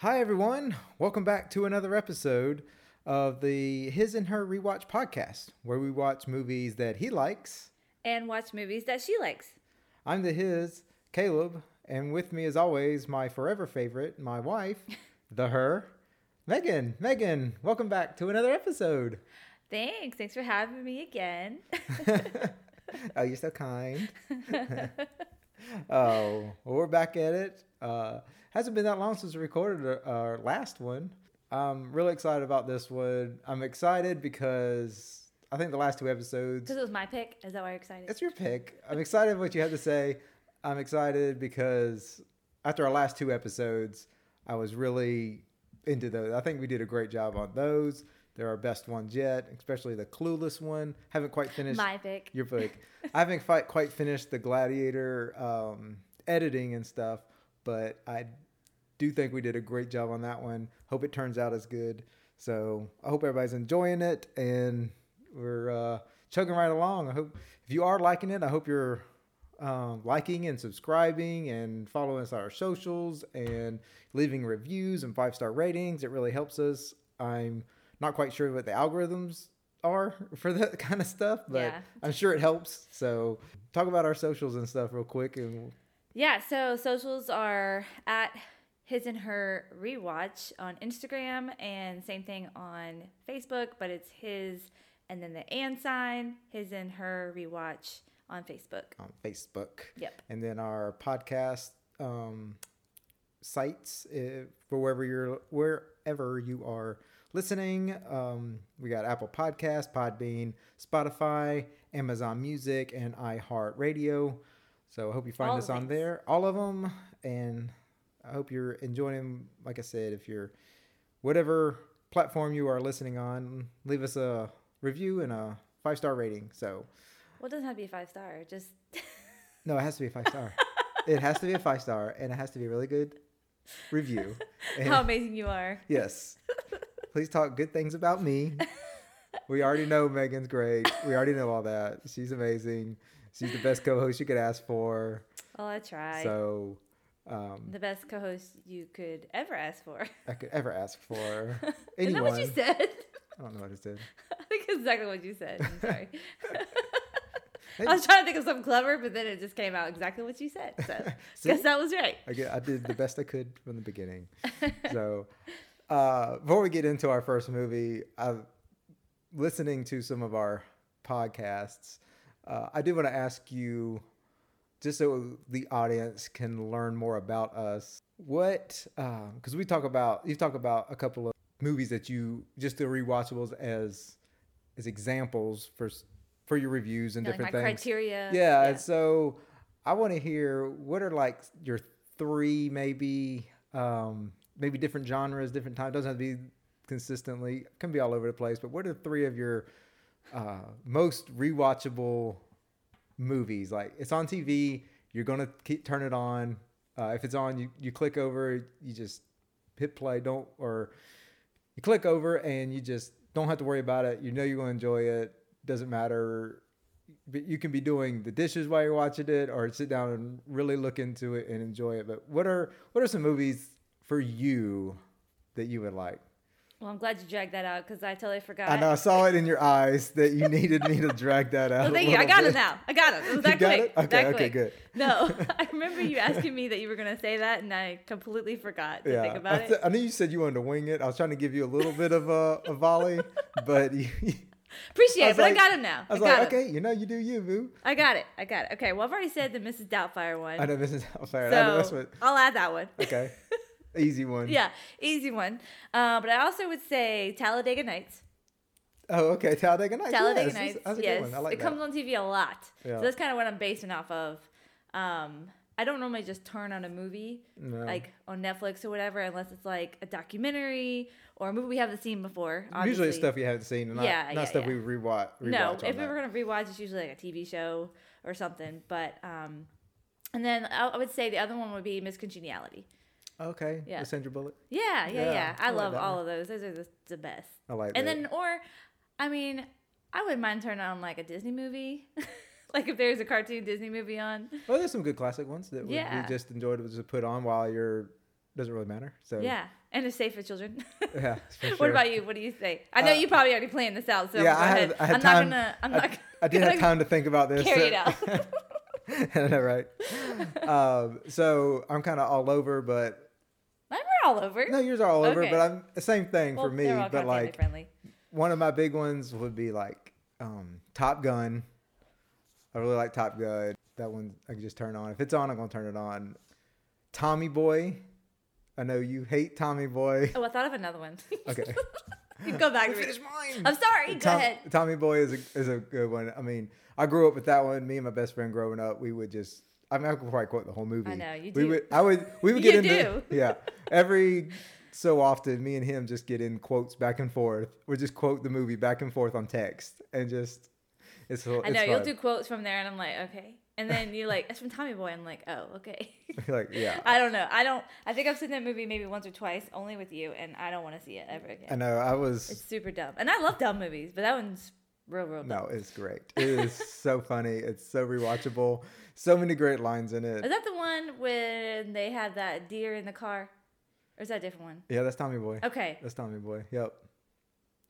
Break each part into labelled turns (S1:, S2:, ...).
S1: Hi, everyone. Welcome back to another episode of the His and Her Rewatch podcast, where we watch movies that he likes.
S2: and watch movies that she likes.
S1: I'm the His, Caleb, and with me, as always, my forever favorite, my wife, the Her, Megan. Megan, welcome back to another episode.
S2: Thanks. Thanks for having me again.
S1: oh, you're so kind. oh, well, we're back at it. Uh, hasn't been that long since we recorded our, last one. I'm really excited about this one. I'm excited because I think the last two episodes.
S2: Because it was my pick. Is that why you're excited?
S1: It's your pick. I'm excited what you had to say. I'm excited because after our last two episodes, I was really into those. I think we did a great job on those. They're our best ones yet, especially the Clueless one. Haven't quite finished
S2: my pick.
S1: your pick. I haven't fi- quite finished the Gladiator um, editing and stuff, but I do think we did a great job on that one. Hope it turns out as good. So I hope everybody's enjoying it and we're uh, chugging right along. I hope if you are liking it, I hope you're um, liking and subscribing and following us on our socials and leaving reviews and five star ratings. It really helps us. I'm not quite sure what the algorithms are for that kind of stuff, but
S2: Yeah.
S1: I'm sure it helps. So talk about our socials and stuff real quick and
S2: Yeah, so socials are at his and her rewatch on Instagram and same thing on Facebook, but it's his and then the and sign, his and her rewatch on Facebook.
S1: on Facebook.
S2: Yep.
S1: And then our podcast um, sites uh, for wherever you're wherever you are listening. Um, we got Apple Podcast, Podbean, Spotify, Amazon Music, and iHeartRadio. So I hope you find
S2: All
S1: us on there, all of them, and I hope you're enjoying them. Like I said, if you're whatever platform you are listening on, leave us a review and a five star rating. So.
S2: Well, it doesn't have to be five star. Just
S1: No, it has to be a five star. it has to be a five star, and it has to be a really good review. And-
S2: how amazing you are.
S1: yes. Please talk good things about me. We already know Megan's great. We already know all that. She's amazing. She's the best co-host you could ask for.
S2: Oh, I try.
S1: So, um,
S2: the best co-host you could ever ask for.
S1: I could ever ask for
S2: Isn't that what you said?
S1: I don't know what I said.
S2: I think it's exactly what you said. I'm sorry. I was trying to think of something clever, but then it just came out exactly what you said. So
S1: See?
S2: guess that was right.
S1: I, get, I did the best I could from the beginning. So, uh, before we get into our first movie, I'm listening to some of our podcasts. Uh, I do want to ask you, just so the audience can learn more about us, what, because we talk about, you talk about a couple of movies that you, just the rewatchables as, as examples for, for your reviews and
S2: like
S1: different
S2: my
S1: things.
S2: criteria.
S1: Yeah, and so I want to hear what are like your three maybe um maybe different genres, different times. Doesn't have to be consistently. Can be all over the place. But what are three of your uh, most rewatchable movies? Like it's on TV, you're gonna keep, turn it on. Uh, if it's on, you you click over, you just hit play. Don't or you click over and you just don't have to worry about it. You know you're gonna enjoy it. Doesn't matter but you can be doing the dishes while you're watching it or sit down and really look into it and enjoy it but what are what are some movies for you that you would like
S2: Well, I'm glad you dragged that out because I totally forgot.
S1: i know i saw it in your eyes that you needed me to drag that oh, out
S2: Well, thank you. I got it now. I got it. It was that quick.
S1: it? Okay,
S2: that
S1: okay,
S2: quick.
S1: good.
S2: No, I remember you asking me that you were going to say that, and I completely forgot to think
S1: yeah
S2: about
S1: I,
S2: it.
S1: th- I knew you said you wanted to wing it i was trying to give you a little bit of a, a volley but you,
S2: Appreciate it, but
S1: like-
S2: I got it now.
S1: i was
S2: I
S1: like okay you know you do you boo
S2: I got it. I got it. Okay. Well, I've already said the Mrs. Doubtfire one.
S1: i know this is fair I know that's
S2: so
S1: what
S2: I'll add that one.
S1: okay easy one
S2: yeah, easy one. Uh, but I also would say Talladega Nights.
S1: oh okay talladega nights
S2: Talladega
S1: yes, that's-
S2: Nights.
S1: that's a
S2: yes,
S1: good one i like
S2: it
S1: that
S2: comes on TV a lot.
S1: Yeah.
S2: So that's kind of what I'm basing off of. Um, I don't normally just turn on a movie
S1: No.
S2: like on Netflix or whatever unless it's like a documentary or a movie we haven't seen before.
S1: Usually
S2: obviously.
S1: it's stuff you haven't seen, and not,
S2: Yeah,
S1: not
S2: yeah,
S1: stuff
S2: yeah.
S1: we rewatch. rewatch
S2: No, if we were gonna rewatch, it's usually like a TV show or something. But um, and then I, I would say the other one would be Miss Congeniality.
S1: Okay,
S2: Yeah.
S1: the Sandra Bullock.
S2: Yeah, yeah,
S1: Yeah,
S2: yeah.
S1: I
S2: I, love
S1: that
S2: all
S1: one.
S2: of those. Those are the, the best.
S1: I like
S2: And
S1: that.
S2: then, or, I mean, I wouldn't mind turning on like a Disney movie. like if there's a cartoon Disney movie on.
S1: well, there's some good classic ones that we,
S2: Yeah.
S1: we just enjoyed to just put on while you're doesn't really matter. So
S2: Yeah, and it's safe for children.
S1: yeah. for
S2: What about you? What do you say? I know
S1: Uh,
S2: you probably already planned this out, so
S1: yeah, I had-. I had
S2: am
S1: time-
S2: not gonna. I'm
S1: I-
S2: not.
S1: I did have time to think about this.
S2: Carry it out.
S1: I know, right? um, so I'm kind of all over, but
S2: all over.
S1: no, yours are all over.
S2: Okay.
S1: But I'm the same thing
S2: well,
S1: for me. But like
S2: friendly.
S1: one of my big ones would be like um, Top Gun. I really like Top Gun. That one I can just turn on. If it's on, I'm gonna turn it on. Tommy Boy. I know you hate Tommy Boy.
S2: Oh, I thought of another one.
S1: Okay.
S2: you go back.
S1: Let
S2: to
S1: me
S2: it.
S1: finish mine.
S2: I'm sorry. Go
S1: Tom-
S2: ahead.
S1: Tommy Boy is a is a good one. I mean, I grew up with that one. Me and my best friend growing up, we would just. I mean, I could probably quote the whole movie.
S2: I know, you do.
S1: We would. I would. We would
S2: You
S1: get into.
S2: do.
S1: Yeah. Every so often, me and him just get in quotes back and forth. We just quote the movie back and forth on text, and just it's.
S2: I know
S1: it's
S2: you'll do quotes from there, and I'm like, okay. And then you're like, it's from Tommy Boy. I'm like, oh, okay.
S1: like yeah.
S2: I don't know. I don't. I think I've seen that movie maybe once or twice, only with you, and I don't want to see it ever again.
S1: I know. I was.
S2: It's super dumb, and I love dumb movies, but that one's real, real dumb.
S1: no, it's great. It is so funny. It's so rewatchable. So many great lines in it.
S2: Is that the one when they have that deer in the car, or is that a different one?
S1: Yeah, that's Tommy Boy.
S2: Okay,
S1: That's Tommy Boy. Yep.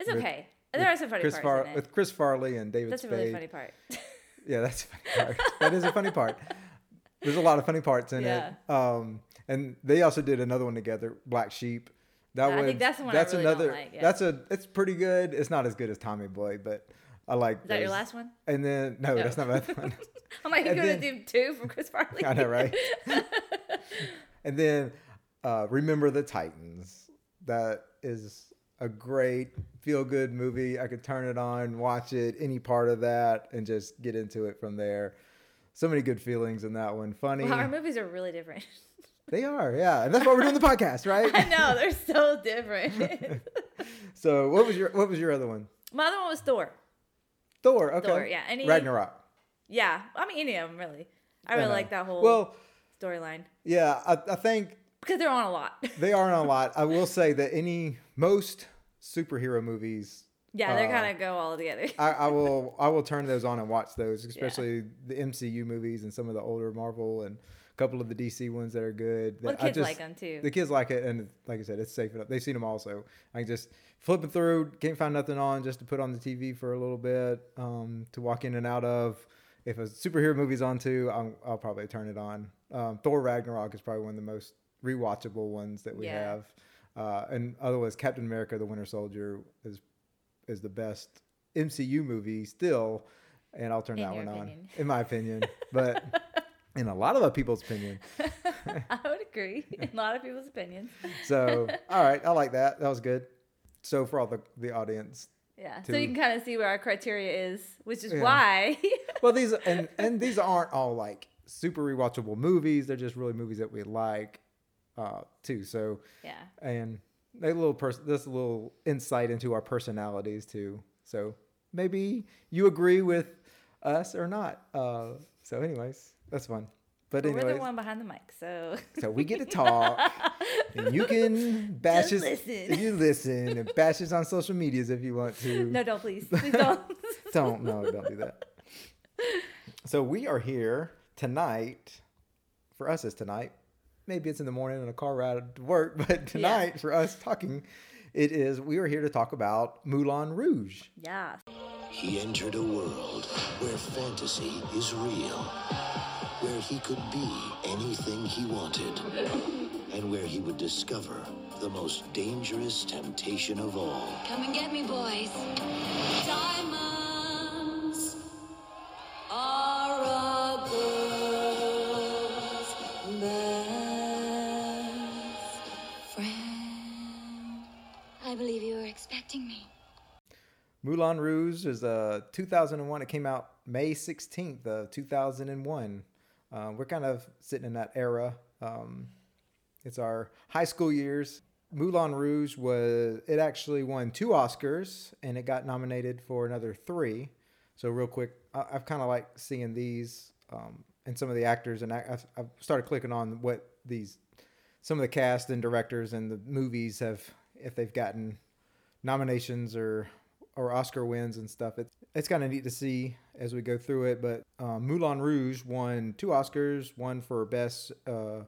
S2: it's
S1: With-
S2: okay. There are some funny
S1: Chris
S2: parts
S1: Far-
S2: in it.
S1: with Chris Farley and David
S2: That's a really funny part.
S1: Yeah, that's a funny part. that is a funny part. There's a lot of funny parts in
S2: Yeah.
S1: it. Um, and they also did another one together, Black Sheep. That
S2: I think
S1: was
S2: that's the one I
S1: that's
S2: really
S1: another.
S2: like, yeah.
S1: That's a. It's pretty good. It's not as good as Tommy Boy, but I like.
S2: Is that your last one?
S1: And then no,
S2: No.
S1: that's not my other one.
S2: I'm like, you're gonna do two from Chris Farley.
S1: I know, right? and then uh, Remember the Titans. That is a great feel good movie. I could turn it on, watch it, any part of that, and just get into it from there. So many good feelings in that one. Funny.
S2: Well, our movies are really different.
S1: They are, yeah. And that's why we're doing the podcast, right?
S2: I know they're so different.
S1: so what was your what was your other one?
S2: My other one was Thor.
S1: Thor, okay.
S2: Thor, yeah. Any,
S1: Ragnarok.
S2: Yeah, I mean any of them really. I
S1: Yeah,
S2: really
S1: no.
S2: like that whole
S1: Well,
S2: storyline
S1: yeah, I, I think
S2: because they're on a lot.
S1: they are on a lot. I will say that any most superhero movies
S2: yeah, they
S1: Uh,
S2: kind of go all together.
S1: I, I will I will turn those on and watch those, especially the MCU movies and some of the older Marvel and couple of the DC ones that are good.
S2: well, the
S1: that I
S2: kids
S1: just-
S2: like them too.
S1: The kids like it, and like I said, it's safe enough. They've seen them also. I just flipping through, can't find nothing on, just to put on the TV for a little bit um, to walk in and out of. If a superhero movie's on too, I'll, I'll probably turn it on. Um, Thor Ragnarok is probably one of the most rewatchable ones that we
S2: Yeah.
S1: have. Uh, and otherwise, Captain America: The Winter Soldier is is the best MCU movie still, and I'll turn
S2: In
S1: that one on, in my opinion. But in a lot of other people's opinion.
S2: I would agree. In a lot of people's opinions.
S1: So, all right, I like that. That was good. So for all the the audience,
S2: Yeah. So you can kind of see where our criteria is, which is
S1: Yeah.
S2: why.
S1: well, these and and these aren't all like super rewatchable movies. They're just really movies that we like, uh, too. So
S2: yeah.
S1: and a little person, this little insight into our personalities too. So maybe you agree with us or not. Uh, so, anyways, that's fun. But
S2: But we're the one behind the mic, so.
S1: so we get to talk, and you can bash
S2: Just
S1: us.
S2: listen.
S1: You listen and bash us on social medias if you want to.
S2: No, don't please. Please don't.
S1: don't no don't do that so we are here tonight for us it's tonight maybe it's in the morning on a car ride to work but tonight for us talking it is we are here to talk about moulin rouge
S2: yeah.
S3: He entered a world where fantasy is real, where he could be anything he wanted, and where he would discover the most dangerous temptation of all.
S4: Come and get me, boys. Diamonds are a girl's best friend. I believe you were expecting me.
S1: moulin rouge is uh 2001 it came out may 16th of 2001 uh, we're kind of sitting in that era. Um, it's our high school years. Moulin rouge was it actually won two oscars and it got nominated for another three. So real quick I, i've kind of like seeing these um, and some of the actors and I, I've, I've started clicking on what these some of the cast and directors and the movies have if they've gotten nominations or or Oscar wins and stuff. It's it's kind of neat to see as we go through it. But um, Moulin Rouge won two Oscars, one for best uh,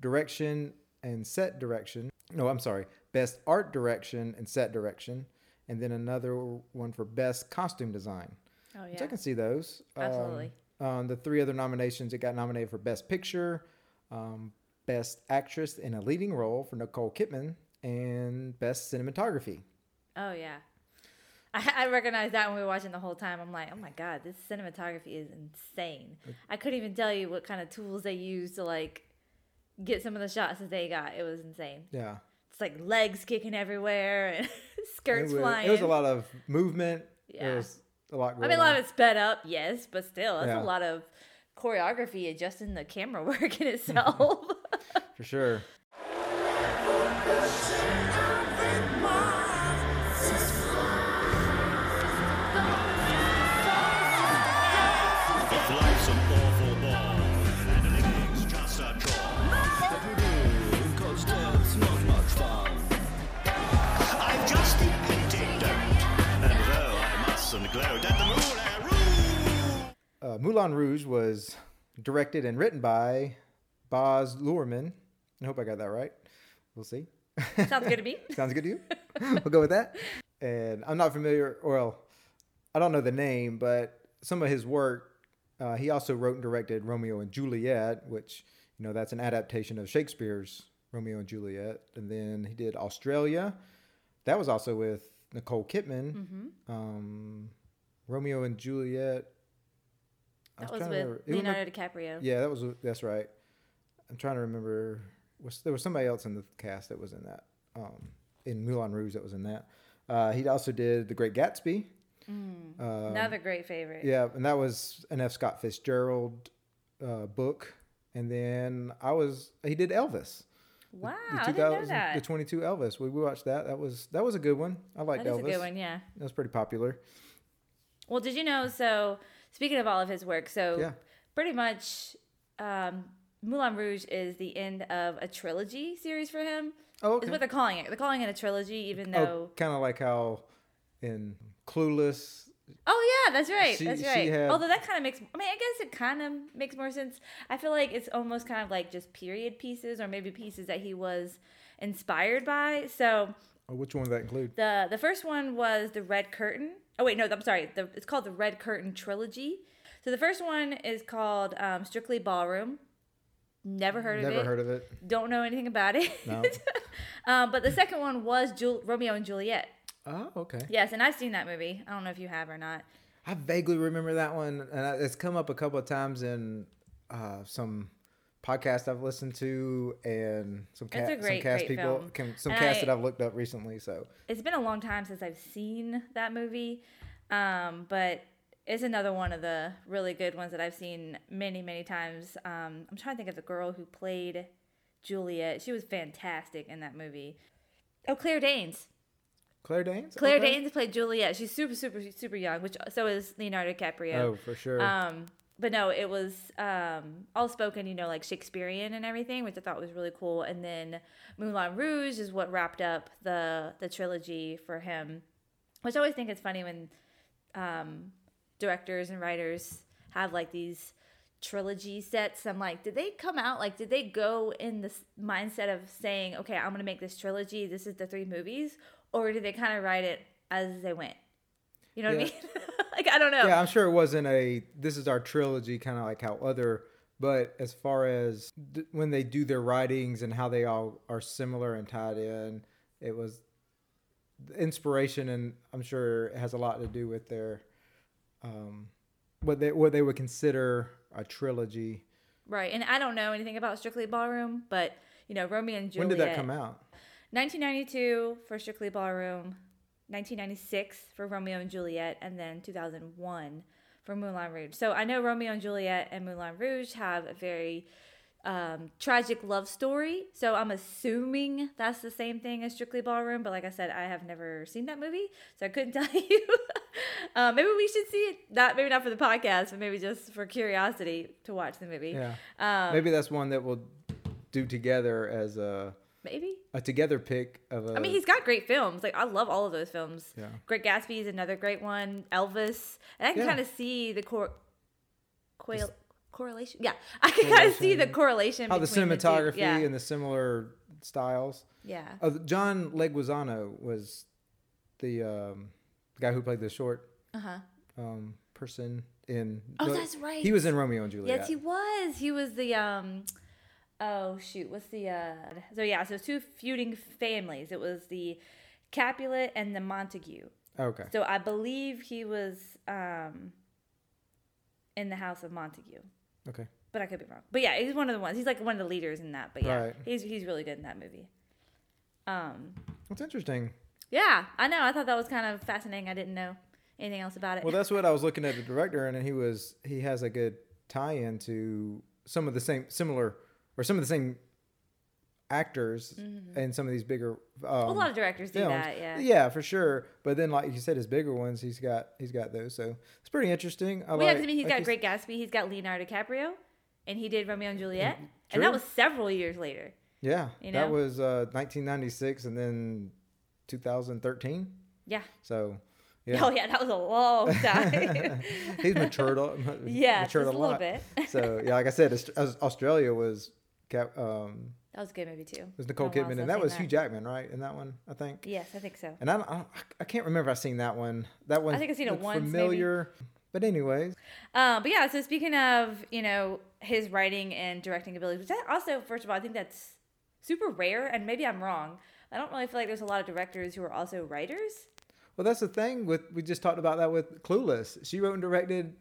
S1: direction and set direction. No, I'm sorry, best art direction and set direction, and then another one for best costume design.
S2: Oh
S1: Which
S2: yeah.
S1: I can see those.
S2: Absolutely.
S1: Um, um, the three other nominations, it got nominated for Best Picture, um, Best Actress in a Leading Role for Nicole Kidman, and Best Cinematography.
S2: Oh yeah. I, I recognized that when we were watching the whole time. I'm like, oh my god, this cinematography is insane. I couldn't even tell you what kind of tools they used to like get some of the shots that they got. It was insane.
S1: Yeah.
S2: It's like legs kicking everywhere and skirts
S1: it was,
S2: flying.
S1: It was a lot of movement.
S2: Yeah.
S1: There was a lot
S2: I mean, a lot
S1: on.
S2: of it sped up, yes, but still, that's
S1: Yeah.
S2: a lot of choreography adjusting the camera work in itself.
S1: For sure. Uh, Moulin Rouge was directed and written by Baz Luhrmann. I hope I got that right. We'll see.
S2: Sounds good to me.
S1: Sounds good to you? we'll go with that. And I'm not familiar, well, I don't know the name, but some of his work, uh, he also wrote and directed Romeo and Juliet, which, you know, that's an adaptation of Shakespeare's Romeo and Juliet. And then he did Australia. That was also with Nicole Kidman.
S2: Mm-hmm.
S1: Um, Romeo and Juliet.
S2: That was
S1: trying
S2: with.
S1: It was
S2: Leonardo DiCaprio.
S1: yeah, that was that's right. I'm trying to remember. Was there was somebody else in the cast that was in that? Um, in Moulin Rouge that was in that. Uh, he also did The Great Gatsby. Um,
S2: Another great favorite.
S1: Yeah, and that was an F. Scott Fitzgerald uh, book. And then I was he did Elvis.
S2: Wow,
S1: The
S2: I didn't know that.
S1: The 22 Elvis. We, we watched that. That was that was a good one. I liked
S2: that is
S1: Elvis.
S2: a good one, yeah.
S1: That was pretty popular.
S2: Well, did you know? So, speaking of all of his work, so
S1: Yeah.
S2: pretty much um, Moulin Rouge is the end of a trilogy series for him.
S1: Oh,
S2: Is what they're calling it. They're calling it a trilogy, even
S1: Oh,
S2: though.
S1: kind of like how in Clueless
S2: Oh, yeah, that's right.
S1: She-
S2: that's right.
S1: had-
S2: Although that kind of makes. I mean, I guess it kind of makes more sense. I feel like it's almost kind of like just period pieces, or maybe pieces that he was inspired by. So
S1: Oh, which one would that include?
S2: The the first one was the Red Curtain. Oh wait, no, I'm sorry. The, it's called the Red Curtain trilogy. So the first one is called um, Strictly Ballroom. Never heard of it.
S1: Never heard of it.
S2: Don't know anything about it.
S1: No.
S2: um, but the second one was Jul- Romeo and Juliet.
S1: Oh, okay.
S2: Yes, and I've seen that movie. I don't know if you have or not.
S1: I vaguely remember that one, and it's come up a couple of times in uh, some podcast I've listened to, and some, ca-
S2: great,
S1: some cast people, can- some
S2: And
S1: cast
S2: I-
S1: that I've looked up recently. So
S2: It's been a long time since I've seen that movie, um, but it's another one of the really good ones that I've seen many, many times. Um, I'm trying to think of the girl who played Juliet. She was fantastic in that movie. Oh, Claire Danes.
S1: Claire Danes.
S2: Claire
S1: Okay.
S2: Danes played Juliet. She's super, super, super young, which so is Leonardo DiCaprio.
S1: Oh, for sure.
S2: Um, but no, it was um, all spoken, you know, like Shakespearean and everything, which I thought was really cool. And then Moulin Rouge is what wrapped up the the trilogy for him, which I always think it's funny when um, directors and writers have like these trilogy sets. I'm like, did they come out like did they go in this mindset of saying, okay, I'm gonna make this trilogy. This is the three movies, or did they kind of write it as they went? You know what I mean? like I don't know.
S1: yeah, I'm sure it wasn't a. This is our trilogy, kind of like how other. But as far as th- when they do their writings and how they all are similar and tied in, it was inspiration, and I'm sure it has a lot to do with their, um, what they what they would consider a trilogy.
S2: Right, and I don't know anything about Strictly Ballroom, but you know, Romeo and Juliet.
S1: When did that come out?
S2: 1992 for Strictly Ballroom, 1996 for Romeo and Juliet, and then 2001 for Moulin Rouge. So I know Romeo and Juliet and Moulin Rouge have a very um, tragic love story. So I'm assuming that's the same thing as Strictly Ballroom. But like I said, I have never seen that movie, so I couldn't tell you. uh, maybe we should see it. Not maybe not for the podcast, but maybe just for curiosity to watch the movie.
S1: Yeah,
S2: Um,
S1: maybe that's one that we'll do together as a
S2: maybe.
S1: A together pick of a.
S2: I mean, he's got great films. Like I love all of those films.
S1: Yeah.
S2: Great Gatsby is another great one. Elvis, and I can
S1: Yeah.
S2: kind of see the cor- coil- correlation. Yeah, I can kind of see the correlation.
S1: how the cinematography
S2: Yeah.
S1: and the similar styles.
S2: Yeah.
S1: Uh, John Leguizamo was the um, the guy who played the short
S2: Uh huh.
S1: um, person in.
S2: Oh,
S1: no,
S2: that's right.
S1: He was in Romeo and Juliet.
S2: Yes, he was. He was the um. Oh shoot, what's the uh? So yeah, so two feuding families. It was the Capulet and the Montague.
S1: Okay.
S2: So I believe he was um. In the House of Montague,
S1: Okay.
S2: but I could be wrong. But yeah, he's one of the ones. He's like one of the leaders in that. But yeah,
S1: Right.
S2: he's he's really good in that movie. Um.
S1: That's interesting.
S2: Yeah, I know. I thought that was kind of fascinating. I didn't know anything else about it.
S1: Well, that's what I was looking at the director, and he was he has a good tie-in to some of the same similar or some of the same actors and some of these bigger. Um,
S2: Mm-hmm. a lot of directors do
S1: films.
S2: that. Yeah.
S1: Yeah, for sure. But then, like you said, his bigger ones, he's got he's got those. So it's pretty interesting. I
S2: Well, yeah,
S1: like.
S2: 'cause, I mean, he's
S1: like
S2: got Great Gatsby. He's got Leonardo DiCaprio, and he did Romeo and Juliet, and
S1: true.
S2: that was several years later.
S1: Yeah,
S2: you
S1: that was uh, 1996, and then 2013.
S2: Yeah.
S1: So yeah,
S2: Oh yeah, that was a long time.
S1: he's matured. a-
S2: yeah,
S1: matured
S2: just a little
S1: lot.
S2: bit.
S1: so yeah, like I said, Australia was Cap, um,
S2: that was a good movie too.
S1: It was Nicole Kidman, and that was
S2: seen
S1: Hugh Jackman, right? In that one, I think.
S2: Yes, I think so.
S1: And I, don't, I, I can't remember if I've seen that one. That one.
S2: I think I've seen it once, maybe.
S1: Familiar, but anyways,
S2: Um, but yeah, so speaking of you know his writing and directing abilities, which I also first of all I think that's super rare, and maybe I'm wrong. I don't really feel like there's a lot of directors who are also writers.
S1: well, that's the thing with we just talked about that with Clueless. She wrote and directed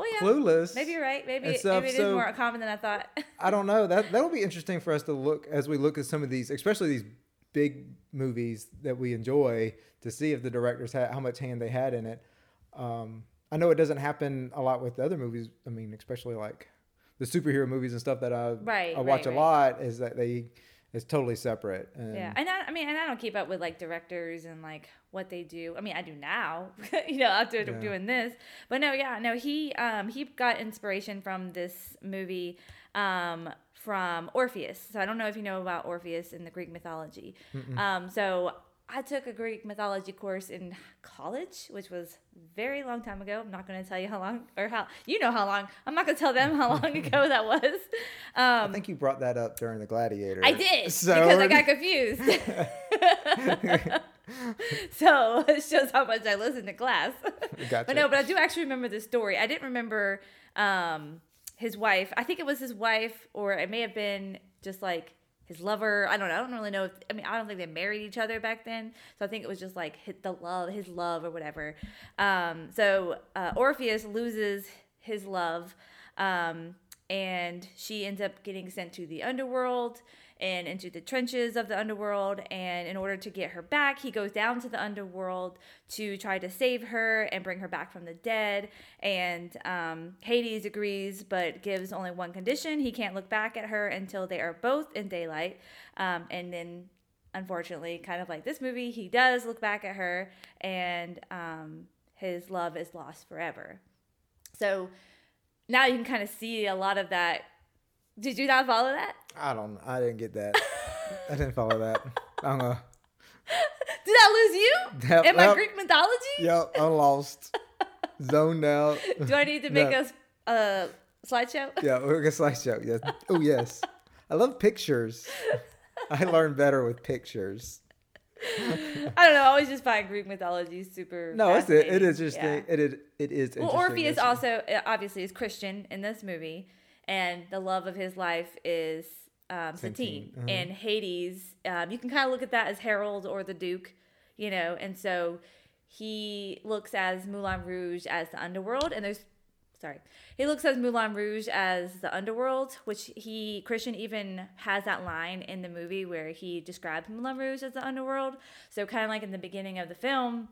S2: Well, yeah,
S1: Clueless.
S2: maybe you're right. Maybe maybe it is
S1: so-
S2: more common than I thought.
S1: I don't know. That that'll be interesting for us to look as we look at some of these, especially these big movies that we enjoy, to see if the directors had how much hand they had in it. Um, I know it doesn't happen a lot with the other movies. I mean, especially like the superhero movies and stuff that I
S2: Right,
S1: I watch
S2: right,
S1: a
S2: right.
S1: lot. Is that they it's totally separate. And
S2: Yeah, and I, I mean, and I don't keep up with like directors and like what they do. I mean, I do now, you know, after
S1: Yeah.
S2: doing this. But no, yeah, no, he um he got inspiration from this movie um from Orpheus. So I don't know if you know about Orpheus in the Greek mythology. Um, so I took a Greek mythology course in college, which was very long time ago. I'm not going to tell you how long or how you know how long. I'm not going to tell them how long ago that was.
S1: I
S2: Um,
S1: think you brought that up during the Gladiator.
S2: I did
S1: So
S2: because I got confused. so it shows how much I listened to class.
S1: Gotcha.
S2: But no, but I do actually remember the story. I didn't remember um, his wife. I think it was his wife, or it may have been just like his lover. I don't know. I don't really know. If, I mean, I don't think they married each other back then. So I think it was just like hit the love, his love, or whatever. Um, so uh, Orpheus loses his love. Um, and she ends up getting sent to the underworld and into the trenches of the underworld and in order to get her back he goes down to the underworld to try to save her and bring her back from the dead and um, hades agrees but gives only one condition he can't look back at her until they are both in daylight um, and then unfortunately kind of like this movie he does look back at her and um, his love is lost forever so now you can kind of see a lot of that. Did you not follow that?
S1: I don't. I didn't get that. I didn't follow that. I'm gonna.
S2: Did I lose you
S1: Yep,
S2: in my
S1: yep.
S2: Greek mythology?
S1: Yep, I'm lost. Zoned out.
S2: Do I need to make
S1: No.
S2: us a slideshow?
S1: Yeah, we're gonna slideshow. Yes. Oh yes. I love pictures. I learn better with pictures.
S2: I don't know. I always just find Greek mythology super.
S1: No, it's it. It is interesting.
S2: Yeah.
S1: It is. It is.
S2: Well. Orpheus also uh, obviously is Christian in this movie, and the love of his life is um, Satine.
S1: Uh-huh.
S2: And Hades, um, you can kind of look at that as Harold or the Duke, you know, and so he looks as Moulin Rouge as the underworld, and there's sorry, he looks as Moulin Rouge as the underworld, which he Christian even has that line in the movie where he describes Moulin Rouge as the underworld. So kind of like in the beginning of the film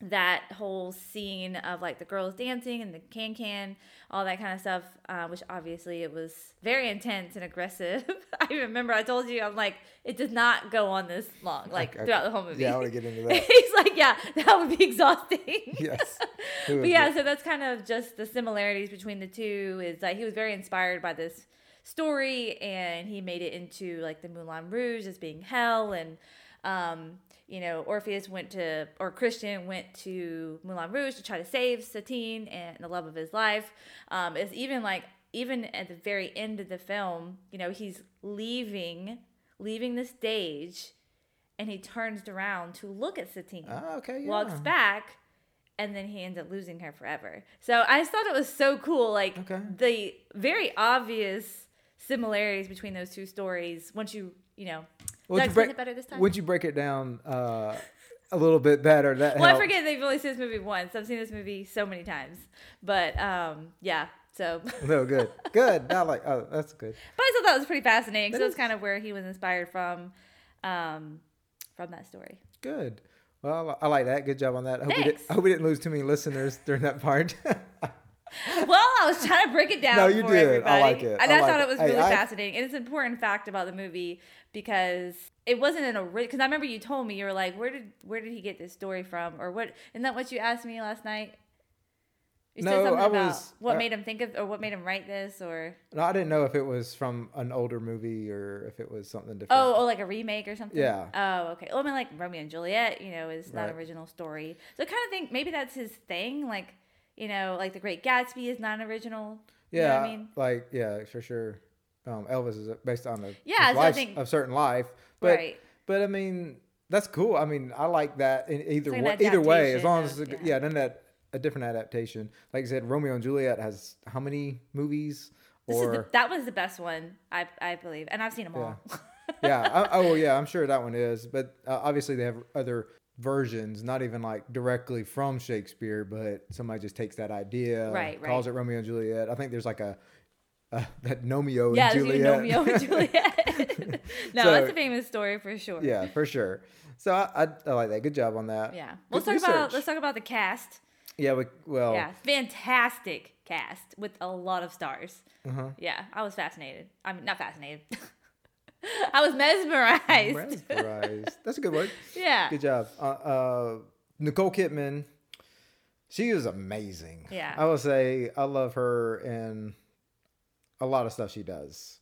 S2: that whole scene of like the girls dancing and the can can, all that kind of stuff, uh, which obviously it was very intense and aggressive. I remember I told you I'm like it does not go on this long, like
S1: Okay.
S2: throughout the whole movie.
S1: Yeah, I want to get into that.
S2: He's like, yeah, that would be exhausting.
S1: yes.
S2: But yeah,
S1: it?
S2: so that's kind of just the similarities between the two. Is that he was very inspired by this story, and he made it into like the Moulin Rouge as being hell, and um, you know, Orpheus went to or Christian went to Moulin Rouge to try to save Satine and the love of his life. Um, it's even like even at the very end of the film, you know, he's leaving leaving the stage, and he turns around to look at Satine.
S1: Ah, okay,
S2: Walks back, and then he ends up losing her forever. So I just thought it was so cool, like
S1: Okay.
S2: the very obvious similarities between those two stories. Once you, you know,
S1: Would you break-
S2: it better this time?
S1: Would you break it down uh, a little bit better? That
S2: well, I forget they've only seen this movie once. I've seen this movie so many times, but um, yeah. So,
S1: No, good, good. I like. Oh, that's good.
S2: But I still thought it was pretty fascinating.
S1: That
S2: So
S1: that's
S2: kind of where he was inspired from, um, from that story.
S1: Good. Well, I like that. Good job on that. I hope, we, did,
S2: Thanks.
S1: I hope we didn't lose too many listeners during that part.
S2: Well, I was trying to break it down
S1: No, you
S2: for
S1: did. I
S2: everybody.
S1: like it.
S2: And
S1: I
S2: I,
S1: like
S2: thought
S1: it.
S2: was
S1: Hey,
S2: really
S1: I-
S2: fascinating. And it's an important fact about the movie because it wasn't an original. Because I remember you told me you were like, "Where did where did he get this story from?" Or what? Isn't that what you asked me last night? You said something
S1: I
S2: about
S1: was-
S2: what
S1: uh,
S2: made him think of, or what made him write this, or
S1: no, I didn't know if it was from an older movie or if it was something different.
S2: oh, oh, like a remake or something.
S1: Yeah.
S2: Oh, okay. Well, I mean, like Romeo and Juliet, you know, is not
S1: Right.
S2: original story. So I kind of think maybe that's his thing. Like, you know, like The Great Gatsby is not an original. You know
S1: yeah,
S2: I mean?
S1: like yeah, for sure. Um, Elvis is based on a
S2: Yeah, so
S1: life-
S2: think-
S1: a certain life, but
S2: Right.
S1: but I mean that's cool. I mean I like that in either
S2: like
S1: way. Either way, as long as
S2: of- yeah.
S1: yeah, then that a different adaptation. Like I said, Romeo and Juliet has how many movies?
S2: This is the,
S1: Or
S2: that was the best one, I I believe, and I've seen them all.
S1: yeah, I, oh yeah, I'm sure that one is. But uh, obviously they have other versions, not even like directly from Shakespeare, but somebody just takes that idea,
S2: Right,
S1: calls
S2: right.
S1: it Romeo and Juliet. I think there's like a uh, that Gnomeo
S2: yeah,
S1: and Juliet.
S2: Romeo and Juliet. no,
S1: So-
S2: that's a famous story for sure.
S1: yeah, for sure. So I, I, I like that. Good job on that.
S2: Yeah.
S1: Good
S2: Let's talk about let's talk about the cast.
S1: Yeah, we, well,
S2: Yeah, fantastic cast with a lot of stars.
S1: Uh-huh.
S2: Yeah, I was fascinated. I mean, not fascinated. I was mesmerized.
S1: mesmerized. That's a good word.
S2: yeah.
S1: Good job. Uh, uh, Nicole Kidman, she is amazing.
S2: Yeah.
S1: I will say I love her and a lot of stuff she does.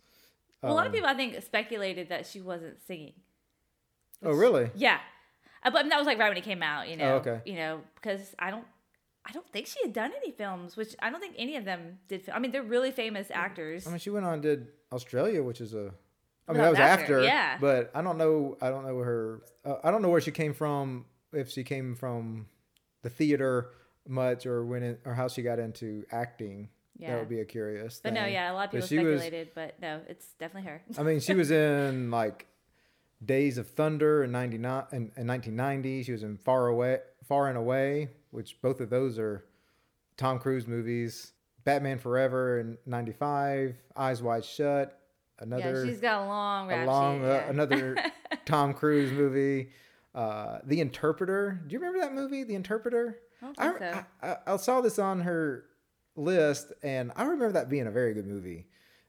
S2: Well, a lot of
S1: Um,
S2: people I think speculated that she wasn't singing.
S1: Oh, really?
S2: Yeah, Uh, but that was like right when it came out. You know.
S1: Oh, okay.
S2: You know, because I don't. I don't think she had done any films, which I don't think any of them did. I mean, they're really famous actors.
S1: I mean, she went on and did Australia, which is a. I mean,
S2: No,
S1: that was
S2: after,
S1: after.
S2: yeah.
S1: But I don't know. I don't know her. Uh, I don't know where she came from. If she came from the theater much, or when it, or how she got into acting.
S2: Yeah.
S1: That would be a curious.
S2: but no,
S1: thing.
S2: yeah, a lot of
S1: But
S2: people
S1: she was-
S2: speculated, but no, it's definitely her.
S1: I mean, she was in like Days of Thunder in '99 in, in 1990. She was in Far Away, Far and Away, which both of those are Tom Cruise movies. Batman Forever in '95. Eyes Wide Shut. Another
S2: yeah, she's got a long rap
S1: along
S2: sheet,
S1: uh, another Tom Cruise movie. Uh, the Interpreter. Do you remember that movie, The Interpreter?
S2: I don't
S1: I,
S2: so.
S1: I, I, saw this on her list, and I remember that being a very good movie.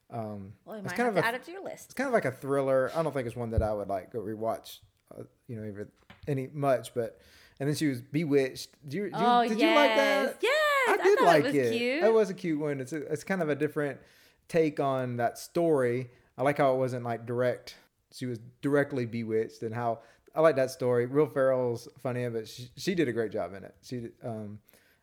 S1: Um,
S2: well,
S1: it's
S2: might
S1: kind
S2: have
S1: of
S2: to
S1: a
S2: add it to your list.
S1: it's kind of like a thriller. I don't think it's one that I would like go rewatch, uh, you know, even any much. But and then she was Bewitched. Did you, did, you-
S2: Oh
S1: did
S2: yes,
S1: you like that?
S2: yes.
S1: I did like
S2: it was
S1: it.
S2: cute.
S1: Was a cute one. It's a, it's kind of a different take on that story. I like how it wasn't like direct. She was directly bewitched, and how I like that story. Real Ferrell's funny, but she, she did a great job in it. She, um,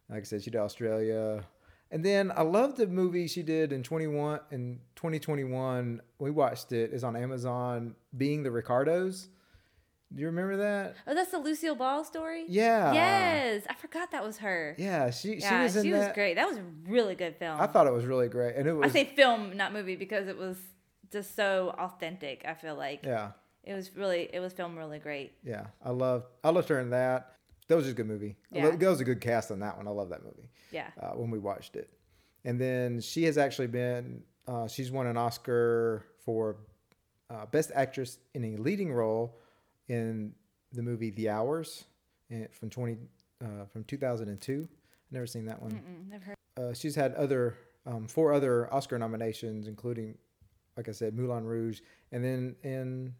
S1: like I said, she did Australia, and then I love the movie she did in twenty one in twenty twenty one. We watched it. It's on Amazon. Being the Ricardos. Do you remember that?
S2: Oh, that's the Lucille Ball story.
S1: Yeah.
S2: Yes, I forgot that was her.
S1: Yeah, she she
S2: Yeah,
S1: was in
S2: she was great. That was a really good film.
S1: I thought it was really great, and it was
S2: I say film, not movie, because it was just so authentic. I feel like
S1: yeah.
S2: it was really, it was filmed really great.
S1: Yeah, I love I loved her in that. That was just a good movie.
S2: Yeah.
S1: That was a good cast on that one. I love that movie.
S2: Yeah.
S1: Uh, when we watched it, and then she has actually been uh, she's won an Oscar for uh, best actress in a leading role in the movie The Hours from twenty uh, from two thousand and two. Never seen that one.
S2: Mm, never heard.
S1: Uh, she's had other um, four other Oscar nominations, including, like I said, Moulin Rouge, and then in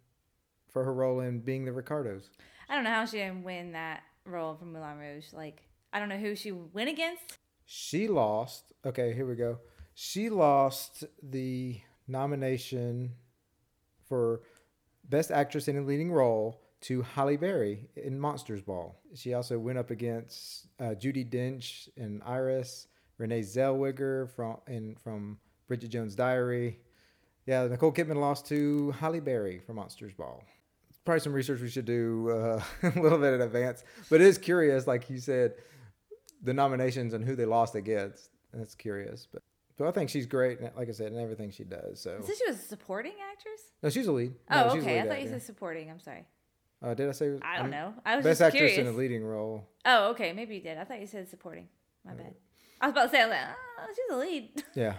S1: for her role in Being the Ricardos.
S2: I don't know how she didn't win that role from Moulin Rouge. Like, I don't know who she went against.
S1: She lost. Okay, here we go. She lost the nomination for Best Actress in a Leading Role to Halle Berry in Monsters Ball. She also went up against uh, Judi Dench in Iris, Renee Zellweger from in from Bridget Jones' Diary. Yeah, Nicole Kidman lost to Halle Berry for Monsters Ball. Probably some research we should do uh, a little bit in advance, but it is curious, like you said, the nominations and who they lost against. That's curious, but but I think she's great. Like I said, in everything she does. So
S2: Is this she was a supporting actress?
S1: no, she's a lead. No,
S2: Oh, okay. I thought you said supporting. I'm sorry.
S1: Uh, did I say?
S2: I don't
S1: um,
S2: know. I was
S1: Best actress
S2: curious.
S1: in a leading role.
S2: Oh, okay. Maybe you did. I thought you said supporting. My bad. I was about to say, I was like, oh, she's a lead.
S1: Yeah.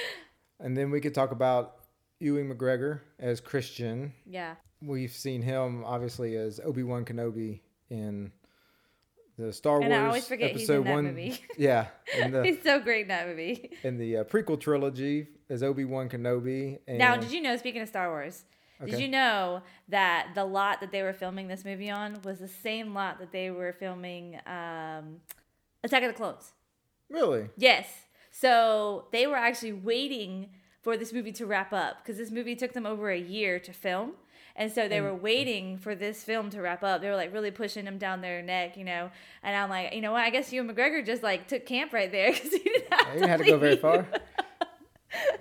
S1: and then we could talk about Ewan McGregor as Christian.
S2: yeah.
S1: We've seen him obviously as Obi Wan Kenobi in the Star
S2: And I
S1: Wars
S2: always forget he's
S1: episode
S2: in that
S1: one.
S2: movie.
S1: Yeah, in the
S2: He's so great in that movie.
S1: in the uh, prequel trilogy as Obi Wan Kenobi. And
S2: Now, did you know, speaking of Star Wars, did you know that the lot that they were filming this movie on was the same lot that they were filming um, Attack of the Clones?
S1: really?
S2: Yes. So they were actually waiting for this movie to wrap up because this movie took them over a year to film. And so they were waiting for this film to wrap up. They were like really pushing them down their neck, you know. And I'm like, you know what? I guess Ewan McGregor just like took camp right there because he didn't have to
S1: had to go very far.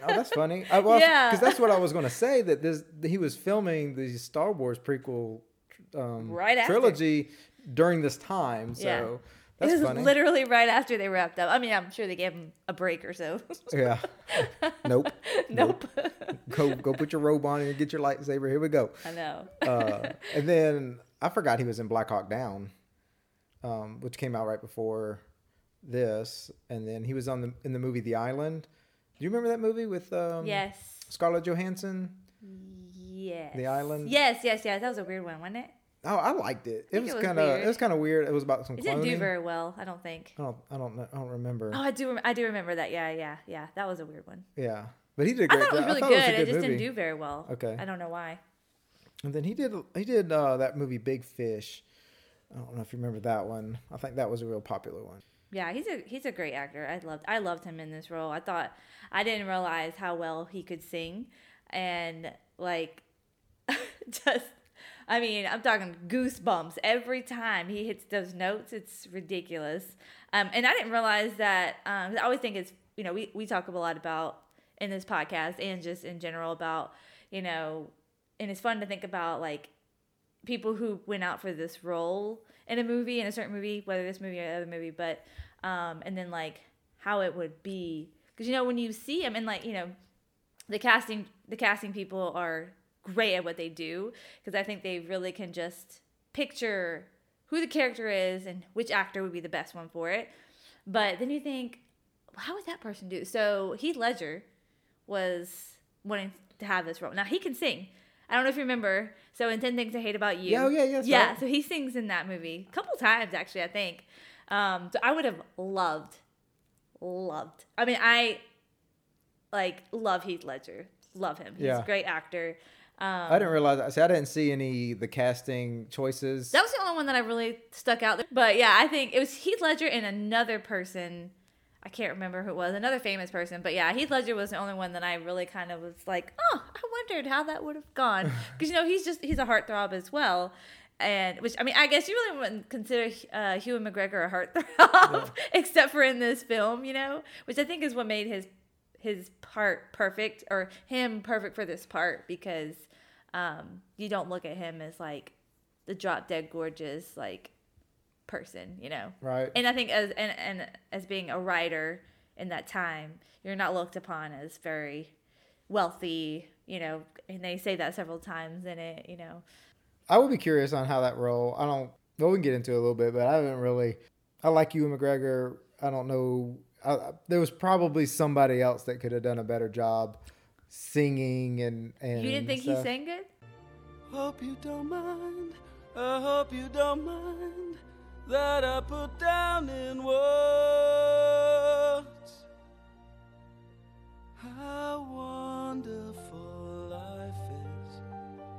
S1: Oh, that's funny. I, well,
S2: Yeah.
S1: because that's what I was going to say. That this he was filming the Star Wars prequel um,
S2: Right
S1: trilogy during this time. So
S2: Yeah.
S1: That's
S2: it was
S1: funny.
S2: literally right after they wrapped up. I mean, I'm sure they gave him a break or so.
S1: yeah. Nope.
S2: nope.
S1: Go go put your robe on and get your lightsaber. Here we go.
S2: I know.
S1: Uh, and then I forgot he was in Black Hawk Down, um, which came out right before this. And then he was on the in the movie The Island. Do you remember that movie with um,
S2: yes.
S1: Scarlett Johansson?
S2: Yes.
S1: The Island?
S2: Yes, yes, yes. That was a weird one, wasn't it?
S1: Oh, I liked it. It was, kind of it was kind of weird. It was about some
S2: It didn't do very well, I don't think.
S1: I don't I don't know, I don't remember.
S2: Oh, I do. I do remember that. Yeah, yeah, yeah. That was a weird one.
S1: Yeah, but he did a
S2: I
S1: great
S2: thought it was really
S1: I
S2: good.
S1: it was a
S2: It just
S1: movie.
S2: didn't do very well.
S1: Okay.
S2: I don't know why.
S1: And then he did he did uh, that movie Big Fish. I don't know if you remember that one. I think that was a real popular one.
S2: Yeah, he's a he's a great actor. I loved I loved him in this role. I thought I didn't realize how well he could sing, and like just I mean I'm talking goosebumps every time he hits those notes. It's ridiculous. Um, and I didn't realize that. Um, I always think it's you know we we talk a lot about in this podcast and just in general about you know, and it's fun to think about like people who went out for this role in a movie in a certain movie whether this movie or another movie but um and then like how it would be because you know when you see them and like you know the casting the casting people are great at what they do because i think they really can just picture who the character is and which actor would be the best one for it but then you think how would that person do so heath ledger was wanting to have this role now he can sing I don't know if you remember. So in Ten Things I Hate About You.
S1: Yeah, oh, yeah, yeah,
S2: Yeah.
S1: right.
S2: So he sings in that movie a couple times actually. I think. Um, so I would have loved, loved. I mean, I like love Heath Ledger. Love him. He's
S1: Yeah.
S2: a great actor. Um,
S1: I didn't realize. that. See, I didn't see any the casting choices.
S2: that was the only one that I really stuck out. But yeah, I think it was Heath Ledger and another person. I can't remember who it was, another famous person. But yeah, Heath Ledger was the only one that I really kind of was like, oh, I wondered how that would have gone. Because, you know, he's just, he's a heartthrob as well. And which, I mean, I guess you really wouldn't consider uh, Ewan McGregor a heartthrob, except for in this film, you know, which I think is what made his his part perfect or him perfect for this part because um, you don't look at him as like the drop dead gorgeous like person, you know.
S1: Right.
S2: And I think as and, and as being a writer in that time, you're not looked upon as very wealthy, you know, and they say that several times in it, you know.
S1: I would be curious on how that role. I don't. Well, we can get into it a little bit, but I haven't really. I like Ewan McGregor. I don't know. I, I- there was probably somebody else that could have done a better job singing and and.
S2: You didn't think he sang good?
S5: Hope you don't mind. I hope you don't mind that I put down in words how wonderful life is.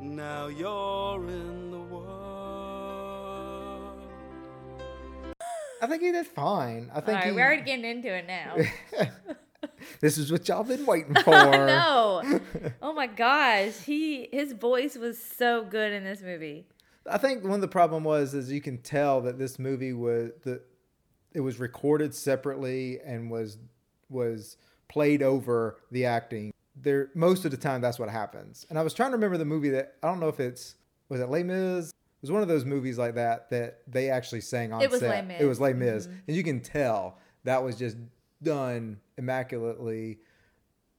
S5: Now you're in the world.
S1: I think he did fine. I think
S2: right,
S1: he,
S2: we're already getting into it now.
S1: this is what y'all been waiting for.
S2: no. Oh my gosh, he his voice was so good in this movie.
S1: I think one of the problem was is you can tell that this movie was the it was recorded separately and was was played over the acting. there most of the time that's what happens. And I was trying to remember the movie that I don't know if it's was it Les Mis. It was one of those movies like that that they actually sang on
S2: It was
S1: set.
S2: Les Mis. Mm-hmm.
S1: was Les Mis, and you can tell that was just done immaculately,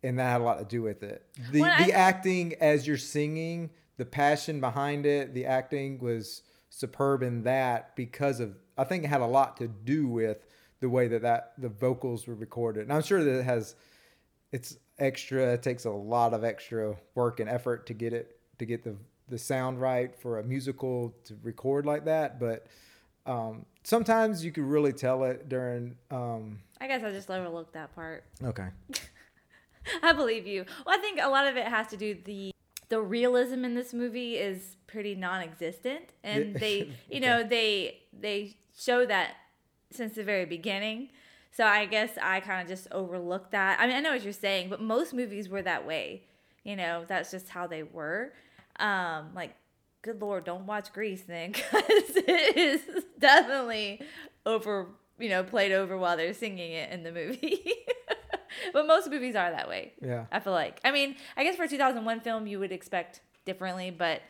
S1: and that had a lot to do with it. The
S2: Well, I-
S1: acting as you're singing, the passion behind it, the acting was superb in that because of I think it had a lot to do with the way that that the vocals were recorded. And I'm sure that it has it's extra. It takes a lot of extra work and effort to get it to get the the sound right for a musical to record like that. But um, sometimes you could really tell it during. Um,
S2: I guess I just overlooked that part.
S1: okay.
S2: I believe you. Well, I think a lot of it has to do the the realism in this movie is pretty non-existent, and they, you know, they they show that since the very beginning. So I guess I kind of just overlooked that. I mean, I know what you're saying, but most movies were that way. You know, that's just how they were. Um, like, good lord, don't watch Grease then, because it is definitely over. You know, played over while they're singing it in the movie. but most movies are that way.
S1: Yeah.
S2: I feel like. I mean, I guess for a 2001 film, you would expect differently, but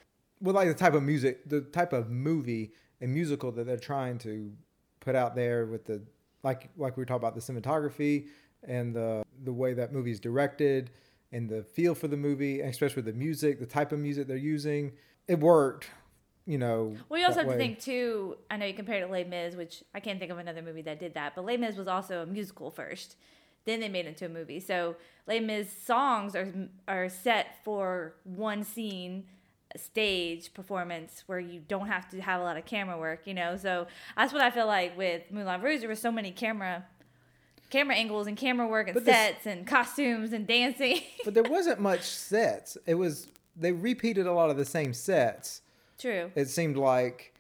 S1: Well, like the type of music, the type of movie and musical that they're trying to put out there with the like like we were talking about the cinematography and the the way that movie is directed and the feel for the movie, and especially with the music, the type of music they're using, it worked. You know.
S2: well, you also have to think too. I know you compared it to Les Mis, which I can't think of another movie that did that, but Les Mis was also a musical first. Then they made it into a movie. So Les Mis songs are are set for one scene, a stage performance where you don't have to have a lot of camera work. You know, so that's what I feel like with Moulin Rouge. There were so many camera camera angles and camera work and
S1: But this-
S2: sets and costumes and dancing.
S1: but there wasn't much sets. It was they repeated a lot of the same sets.
S2: True.
S1: It seemed like,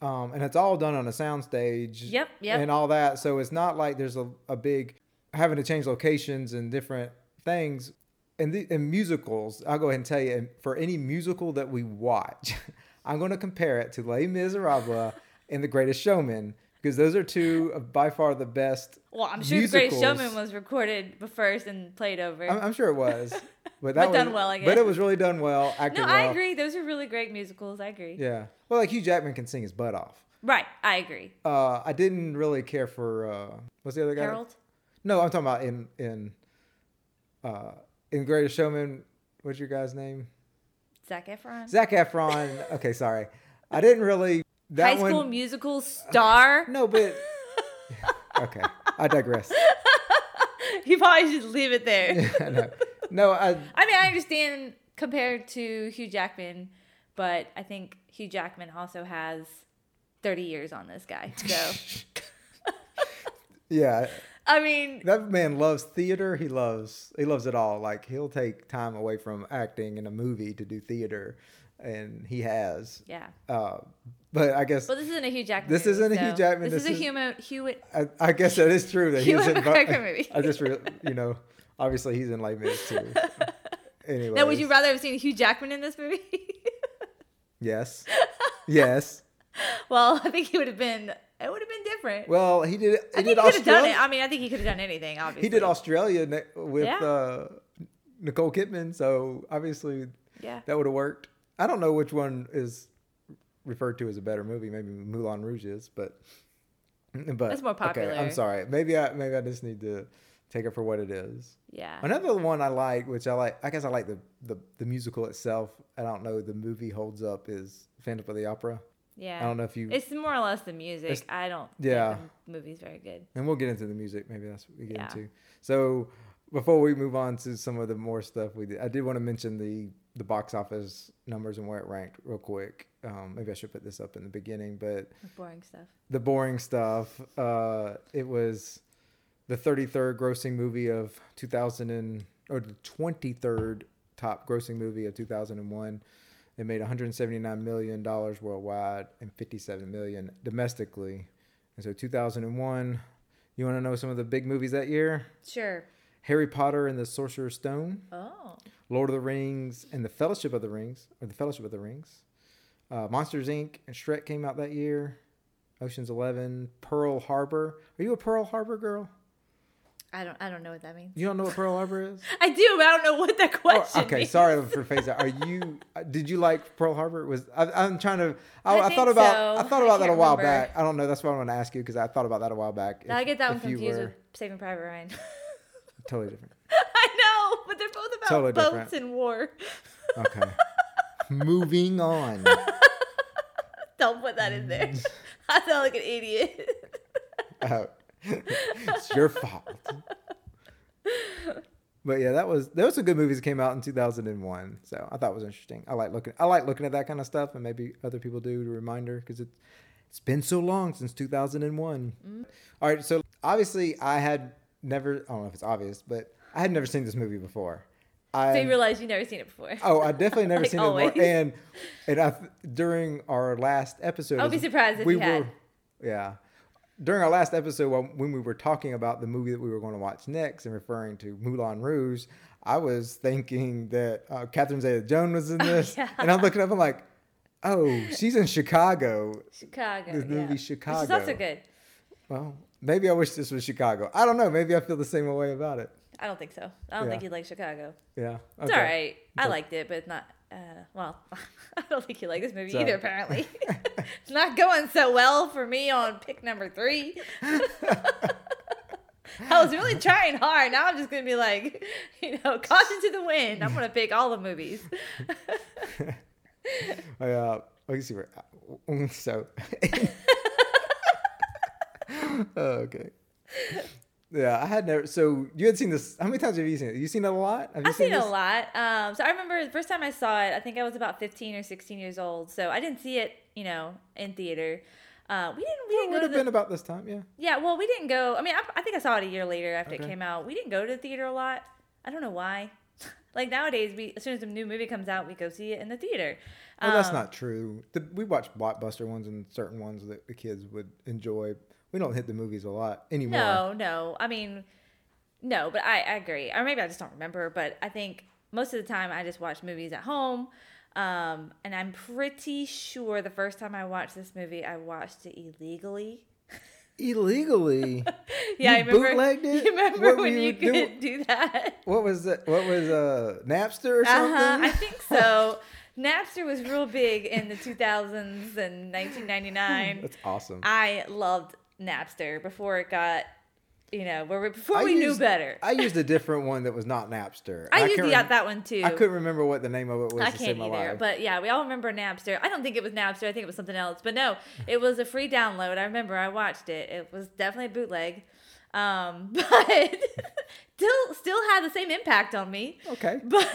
S1: um, and it's all done on a soundstage.
S2: Yep, yep.
S1: And all that, so it's not like there's a, a big having to change locations and different things. In the in musicals, I'll go ahead and tell you, and for any musical that we watch, I'm going to compare it to Les Miserables and The Greatest Showman because those are two of by far the best.
S2: Well, I'm sure The Greatest
S1: musicals.
S2: Showman was recorded first and played over.
S1: I'm, I'm sure it was, but that
S2: But done well, I guess.
S1: But it was really done well. Acted
S2: no,
S1: well.
S2: I agree. Those are really great musicals. I agree.
S1: Yeah. Well, like Hugh Jackman can sing his butt off.
S2: Right. I agree.
S1: Uh, I didn't really care for uh, what's the other guy?
S2: Harold.
S1: No, I'm talking about in in uh, in Greatest Showman. What's your guy's name?
S2: Zac Efron.
S1: Zac Efron. Okay, sorry. I didn't really that
S2: High
S1: one.
S2: School Musical star.
S1: No, but okay, I digress.
S2: you probably should leave it there.
S1: no, no, I
S2: I mean, I understand compared to Hugh Jackman, but I think Hugh Jackman also has 30 years on this guy. So,
S1: yeah.
S2: I mean,
S1: That man loves theater. He loves he loves it all. Like he'll take time away from acting in a movie to do theater, and he has.
S2: yeah.
S1: Uh, but I guess
S2: Well, this isn't a Hugh Jackman.
S1: This
S2: movie,
S1: isn't a
S2: so
S1: Hugh Jackman,
S2: This,
S1: this
S2: is
S1: is-
S2: a human. Hewitt.
S1: I, I guess that is true that he was
S2: Ewan
S1: in.
S2: McGregor movie.
S1: I just, re- you know, obviously he's in Les Mis too. Anyway.
S2: Now, would you rather have seen Hugh Jackman in this movie?
S1: Yes. Yes.
S2: well, I think he would have been. It would have been different.
S1: Well, he did. He
S2: I think
S1: did
S2: he could have done it. I mean, I think he could have done anything. Obviously,
S1: He did Australia with
S2: Yeah.
S1: uh, Nicole Kidman, so obviously
S2: Yeah.
S1: that would have worked. I don't know which one is referred to as a better movie. Maybe Moulin Rouge is, but but
S2: It's more popular. Okay.
S1: I'm sorry. Maybe I maybe I just need to take it for what it is.
S2: Yeah.
S1: Another one I like, which I like, I guess I like the, the, the musical itself. I don't know the movie holds up is Phantom of the Opera,
S2: Yeah.
S1: I don't know if you-
S2: It's more or less the music. I don't.
S1: yeah.
S2: Think the movie's very good.
S1: and we'll get into the music. Maybe that's what we get
S2: Yeah.
S1: into. So before we move on to some of the more stuff we did, I did want to mention the the box office numbers and where it ranked real quick. Um, maybe I should put this up in the beginning, but
S2: The boring stuff.
S1: the boring stuff. Uh, it was the 33rd grossing movie of 2000 and or the 23rd top grossing movie of 2001. It made 179 million dollars worldwide and 57 million domestically. And so 2001. You want to know some of the big movies that year?
S2: Sure.
S1: Harry Potter and the Sorcerer's Stone,
S2: Oh.
S1: Lord of the Rings and the Fellowship of the Rings, or the Fellowship of the Rings. Uh, Monsters Inc. and Shrek came out that year. Ocean's Eleven, Pearl Harbor. Are you a Pearl Harbor girl?
S2: I don't. I don't know what that means.
S1: You don't know what Pearl Harbor is?
S2: I do, but I don't know what that
S1: Oh,
S2: question.
S1: okay,
S2: means.
S1: sorry for phase that. Are you? uh, Did you like Pearl Harbor? Was I, I'm trying to? I,
S2: I
S1: I, thought about.
S2: so.
S1: I thought
S2: I
S1: about that a while
S2: remember.
S1: back. I don't know. That's why I want to ask you because I thought about that a while back.
S2: Now I get that one confused
S1: were-
S2: with Saving Private Ryan.
S1: Totally different.
S2: But they're both about
S1: Totally
S2: boats
S1: different.
S2: and war.
S1: Okay. Moving on.
S2: Don't put that in there. I sound like an idiot.
S1: Oh, it's your fault. But yeah, that was was some good movies that came out in 2001. So I thought it was interesting. I like looking I like looking at that kind of stuff, and maybe other people do to reminder because it's it's been so long since 2001. Mm. All right, so obviously I had never I don't know if it's obvious, but I had never seen this movie before. I
S2: so you realize you've never seen it before.
S1: oh I definitely never
S2: Like
S1: seen
S2: always.
S1: it before, and and I during our last episode,
S2: I would be surprised if
S1: we
S2: you had.
S1: were yeah during our last episode when when we were talking about the movie that we were going to watch next and referring to Moulin Rouge, I was thinking that uh, Catherine Zeta-Jones was in this,
S2: yeah.
S1: and I'm looking up, I'm like, oh, she's in Chicago.
S2: Chicago.
S1: This movie,
S2: yeah. Which
S1: Chicago.
S2: is also good.
S1: Well, maybe I wish this was Chicago. I don't know. Maybe I feel the same way about it.
S2: I don't think so. I don't
S1: Yeah.
S2: think you'd like Chicago.
S1: Yeah,
S2: It's
S1: okay.
S2: all right. I liked it, but it's not. Uh, well, I don't think you like this movie
S1: So-
S2: either. Apparently, it's not going so well for me on pick number three. I was really trying hard. Now I'm just gonna be like, you know, caution to the wind. I'm gonna pick all the movies.
S1: I, uh, let me see where. So, Oh, okay. Yeah, I had never. So you had seen this. How many times have you seen it? You seen it a lot? Have you
S2: I've seen it a lot. Um, so I remember the first time I saw it. I think I was about 15 or 16 years old. So I didn't see it, you know, in theater. Uh, we didn't. We
S1: It
S2: didn't
S1: would
S2: go to
S1: have
S2: the.
S1: been about this time. Yeah.
S2: Yeah, well, we didn't go. I mean, I, I think I saw it a year later after
S1: Okay.
S2: it came out. We didn't go to the theater a lot. I don't know why. like nowadays, we as soon as a new movie comes out, we go see it in the theater.
S1: Well, that's
S2: Um,
S1: not true. The, we watch blockbuster ones and certain ones that the kids would enjoy. We don't hit the movies a lot anymore.
S2: No, no. I mean, no, but I, I agree. Or maybe I just don't remember. But I think most of the time I just watch movies at home. Um, and I'm pretty sure the first time I watched this movie, I watched it illegally.
S1: Illegally.
S2: Yeah,
S1: You
S2: I remember.
S1: bootlegged it?
S2: You remember
S1: What
S2: when
S1: you
S2: could do that?
S1: what was that? What was uh Napster or something?
S2: Uh-huh, I think so. Napster was real big in the 2000s and 1999.
S1: That's awesome.
S2: I loved Napster before it got, you know, where we, before
S1: I
S2: we knew better.
S1: I used a different one that was not Napster.
S2: I, used
S1: can't rem-
S2: that one too.
S1: I couldn't remember what the name of it was.
S2: I can't
S1: my
S2: either.
S1: life.
S2: But yeah, we all remember Napster. I don't think it was Napster. I think it was something else. But no, it was a free download. I remember I watched it. It was definitely a bootleg. Um, but still still had the same impact on me.
S1: okay.
S2: But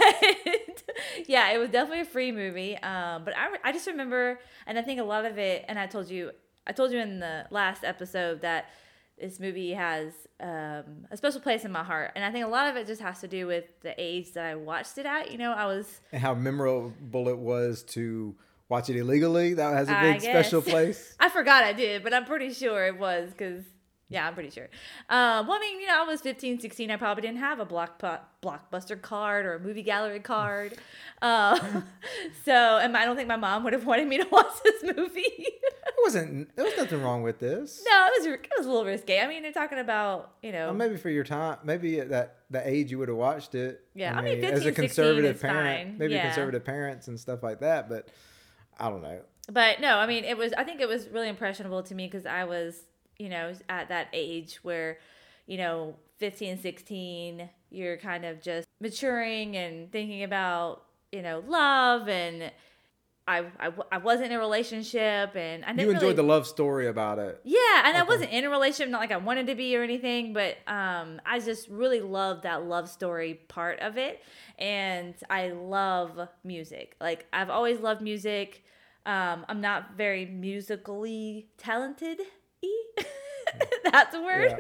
S2: yeah, it was definitely a free movie. Um, but I, I just remember, and I think a lot of it, and I told you, I told you in the last episode that this movie has um, a special place in my heart, and I think a lot of it just has to do with the age that I watched it at. You know, I was
S1: And how memorable it was to watch it illegally. That has a big special place.
S2: I forgot I did, but I'm pretty sure it was because, yeah, I'm pretty sure. Um, well, I mean, you know, I was 15, 16. I probably didn't have a block blockbuster card or a movie gallery card. Uh, so, and I don't think my mom would have wanted me to watch this movie.
S1: It wasn't. There was nothing wrong with this.
S2: no, it was it was a little risque. I mean, they're talking about you know.
S1: Well, maybe for your time, maybe at that the age you would have watched it.
S2: Yeah, I mean,
S1: as
S2: 15,
S1: a conservative parent,
S2: fine.
S1: maybe
S2: Yeah.
S1: conservative parents and stuff like that. But I don't know.
S2: but no, I mean, it was. I think it was really impressionable to me because I was, you know, at that age where, you know, 15, 16, you're kind of just maturing and thinking about, you know, love and. I, I, I wasn't in a relationship and I didn't
S1: You enjoyed
S2: really,
S1: the love story about it.
S2: Yeah, and I wasn't in a relationship, not like I wanted to be or anything, but um, I just really loved that love story part of it, and I love music. Like I've always loved music. Um, I'm not very musically talented. That's a word.
S1: Yeah.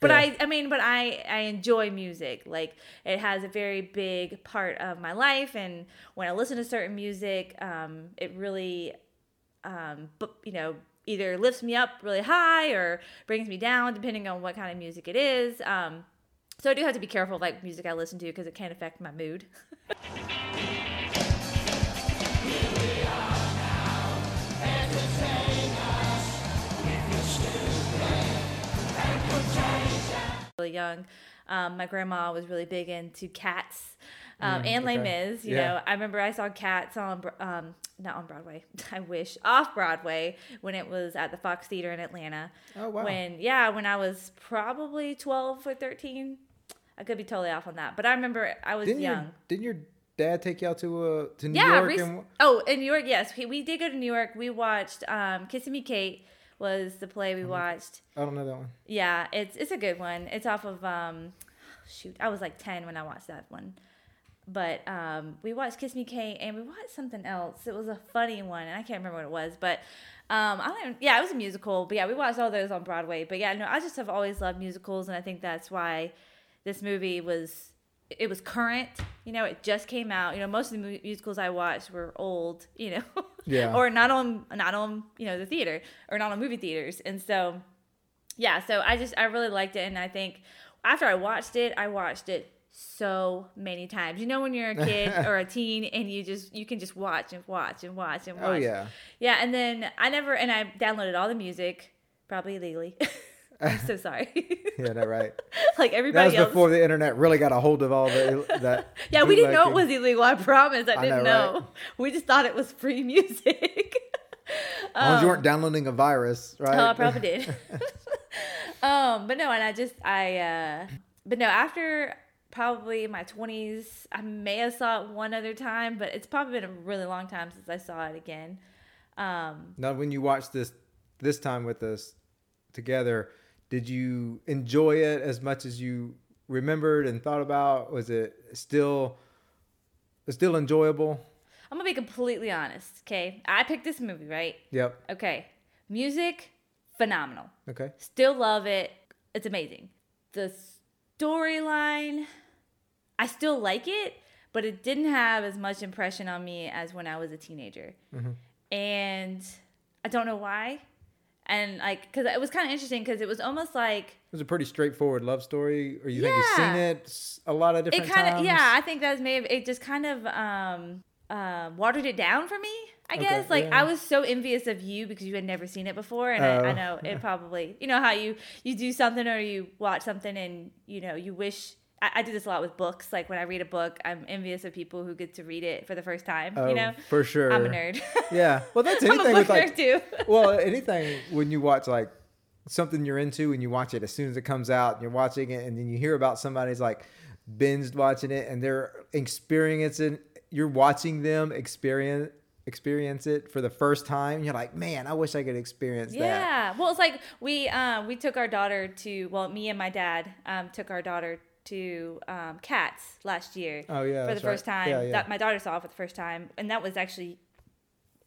S2: but
S1: Yeah.
S2: I I mean, but I I enjoy music. Like it has a very big part of my life, and when I listen to certain music, um, it really um, but you know, either lifts me up really high or brings me down, depending on what kind of music it is. Um, so I do have to be careful of like music I listen to because it can affect my mood. really young. Um, my grandma was really big into cats um,
S1: Mm,
S2: and Les. Mis. You
S1: Yeah.
S2: know, I remember I saw cats on, um, not on Broadway, I wish, off Broadway when it was at the Fox Theater in Atlanta.
S1: Oh, wow.
S2: When, yeah, when I was probably 12 or 13. I could be totally off on that. But I remember I was
S1: Didn't
S2: young.
S1: your didn't your dad take you out to uh to New
S2: Yeah,
S1: York?
S2: rec-
S1: and,
S2: oh, in New York, yes, we, we did go to New York. We watched um, "Kissing Me, Kate" was the play we watched.
S1: I don't know that one.
S2: Yeah, it's it's a good one. It's off of um, shoot, I was like ten when I watched that one, but um, we watched "Kiss Me, Kate" and we watched something else. It was a funny one, and I can't remember what it was, but. Um, I don't. Yeah, it was a musical, but yeah, we watched all those on Broadway. But yeah, no, I just have always loved musicals, and I think that's why this movie was it was current. You know, it just came out. You know, most of the musicals I watched were old. You know,
S1: Yeah.
S2: or not on not on you know the theater or not on movie theaters. And so, yeah, so I just I really liked it, and I think after I watched it, I watched it so many times. You know, when you're a kid or a teen and you just you can just watch and watch and watch and oh, watch.
S1: Oh yeah.
S2: Yeah, and then I never and I downloaded all the music probably illegally. I'm so sorry.
S1: Yeah, that right.
S2: like everybody That
S1: was
S2: else.
S1: before the internet really got a hold of all the that.
S2: Yeah, we didn't know it was illegal. I promise. I
S1: I
S2: didn't
S1: know,
S2: know.
S1: right?
S2: We just thought it was free music.
S1: As long as you weren't downloading a virus, right?
S2: Oh, I probably did. um, but no, and I just I uh but no, after probably my twenties, I may have saw it one other time, but it's probably been a really long time since I saw it again. Um
S1: Now, when you watch this this time with us together, did you enjoy it as much as you remembered and thought about? Was it still still enjoyable?
S2: I'm gonna be completely honest, okay? I picked this movie, right?
S1: Yep.
S2: Okay. Music, phenomenal.
S1: Okay.
S2: Still love it. It's amazing. The storyline, I still like it, but it didn't have as much impression on me as when I was a teenager. Mm-hmm. And I don't know why. And like, because it was kind of interesting because it was almost like
S1: It was a pretty straightforward love story, or you think you've seen it a lot of different it
S2: kind of
S1: times?
S2: yeah i think that's maybe it just kind of um uh, watered it down for me i
S1: Okay,
S2: guess like
S1: yeah.
S2: i was so envious of you because you had never seen it before and I, I
S1: Oh.
S2: know it probably you know how you you do something or you watch something and you know you wish I, I do this a lot with books like when i read a book i'm envious of people who get to read it for the first time
S1: Oh,
S2: you know
S1: for sure.
S2: i'm a nerd
S1: Yeah. Well, that's
S2: i'm a
S1: anything
S2: book
S1: with like
S2: nerd too
S1: well, anything when you watch like something you're into and you watch it as soon as it comes out and you're watching it and then you hear about somebody's like binged watching it and they're experiencing you're watching them experience experience it for the first time you're like man i wish i could experience that
S2: Yeah. Well, it's like we um we took our daughter to well, me and my dad um took our daughter to um Cats last year.
S1: Oh, yeah,
S2: For the
S1: right.
S2: first time.
S1: Yeah, yeah.
S2: That my daughter saw it for the first time, and that was actually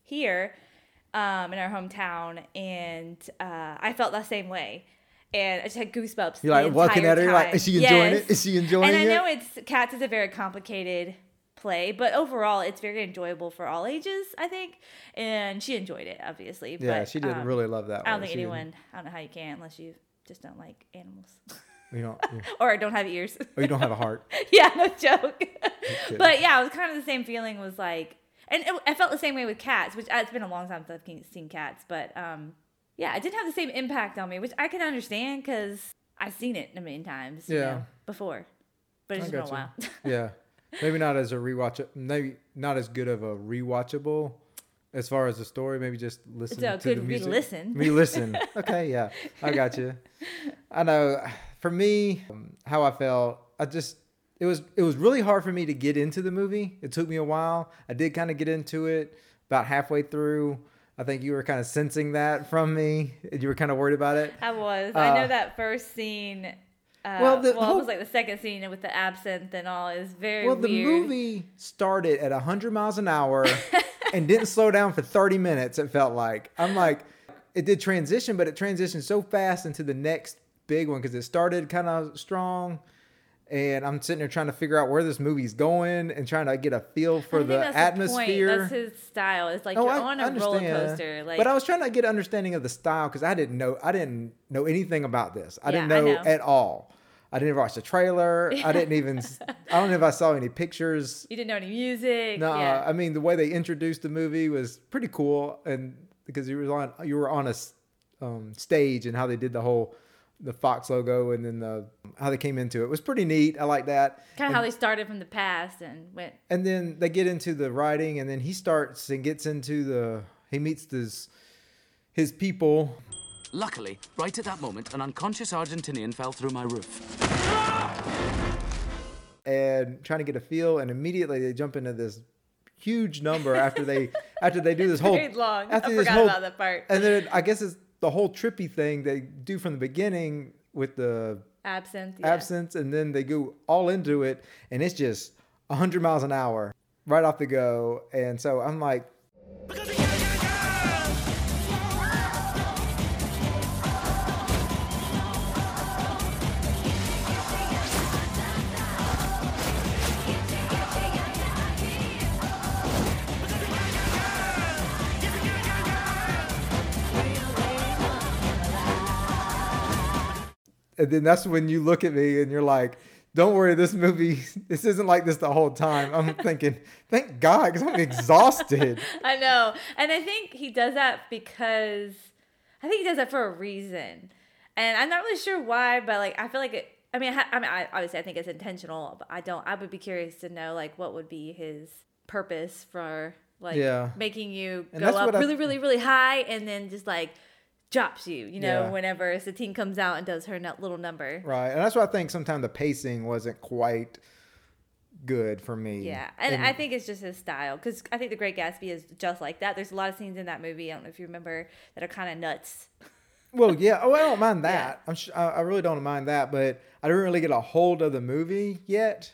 S2: here, um in our hometown, and uh I felt the same way. And I just had goosebumps.
S1: You're like looking at her, you're like, is she enjoying
S2: Yes.
S1: it? Is she enjoying it? and?
S2: I know it's Cats is a very complicated play, but overall it's very enjoyable for all ages, I think. And she enjoyed it, obviously.
S1: yeah
S2: but,
S1: she did
S2: um,
S1: really love that
S2: I don't
S1: one.
S2: think
S1: She didn't-
S2: anyone. I don't know how you can unless you just don't like animals,
S1: you don't you,
S2: or I don't have ears.
S1: or you don't have a heart
S2: yeah, no joke. but yeah, it was kind of the same feeling. Was like, and it, I felt the same way with cats, which uh, it's been a long time since I've seen cats, but um, yeah, it didn't have the same impact on me, which I can understand because I've seen it a million times. you know, before, but it's
S1: I
S2: been a while.
S1: yeah maybe not as a rewatch maybe not as good of a rewatchable as far as the story maybe just listen to the music
S2: re-listen.
S1: re-listen okay yeah i got you i know for me um, how i felt i just it was it was really hard for me to get into the movie it took me a while i did kind of get into it about halfway through i think you were kind of sensing that from me you were kind of worried about it
S2: I was. I know
S1: Uh,
S2: that first scene. Uh,
S1: well,
S2: well,
S1: the
S2: it was like the second scene with the absinthe and all is very
S1: Well, the movie started at 100 miles an hour and didn't slow down for 30 minutes, it felt like. I'm like, it did transition, but it transitioned so fast into the next big one because it started kind of strong. And I'm sitting there trying to figure out where this movie's going and trying to get a feel for
S2: I
S1: the
S2: that's
S1: atmosphere.
S2: The. That's his style. It's like
S1: Oh,
S2: you're
S1: I
S2: on a roller coaster. Like,
S1: but I was trying to get understanding of the style because I didn't know I didn't know anything about this. I didn't
S2: Yeah, I
S1: know,
S2: know.
S1: at all. I didn't watch the trailer. I didn't even. I don't know if I saw any pictures.
S2: you didn't know any music.
S1: No,
S2: yeah.
S1: I mean the way they introduced the movie was pretty cool, and because you were on you were on a um, stage and how they did the whole the Fox logo and then the how they came into it was pretty neat. I like that.
S2: Kind of how they started from the past and went.
S1: And then they get into the writing, and then he starts and gets into the he meets this his people.
S6: Luckily, right at that moment, an unconscious Argentinian fell through my roof.
S1: and trying to get a feel and immediately they jump into this huge number after they after they do this whole
S2: Very long. I
S1: this
S2: forgot
S1: whole-
S2: about that part.
S1: and then I guess it's the whole trippy thing they do from the beginning with the
S2: Absinthe. yeah.
S1: absinthe and then they go all into it and it's just 100 miles an hour right off the go and so I'm like and then that's when you look at me and you're like don't worry this movie this isn't like this the whole time i'm thinking thank god because i'm exhausted
S2: I know. And I think he does that because I think he does that for a reason. And I'm not really sure why, but like I feel like it I mean, I, I mean, I, obviously, I think it's intentional, but I don't. I would be curious to know, like, what would be his purpose for, like,
S1: Yeah.
S2: making you
S1: And
S2: go up
S1: what I-
S2: really, really, really high, and then just like drops you. You know,
S1: Yeah.
S2: whenever Satine comes out and does her little number.
S1: right and that's why i think sometimes the pacing wasn't quite good for me
S2: Yeah, and, I think it's just his style because I think The Great Gatsby is just like that. There's a lot of scenes in that movie. I don't know if you remember that are kind of nuts.
S1: Well, yeah. Oh, I don't mind that. I'm. Sh- I really don't mind that, but I didn't really get a hold of the movie yet.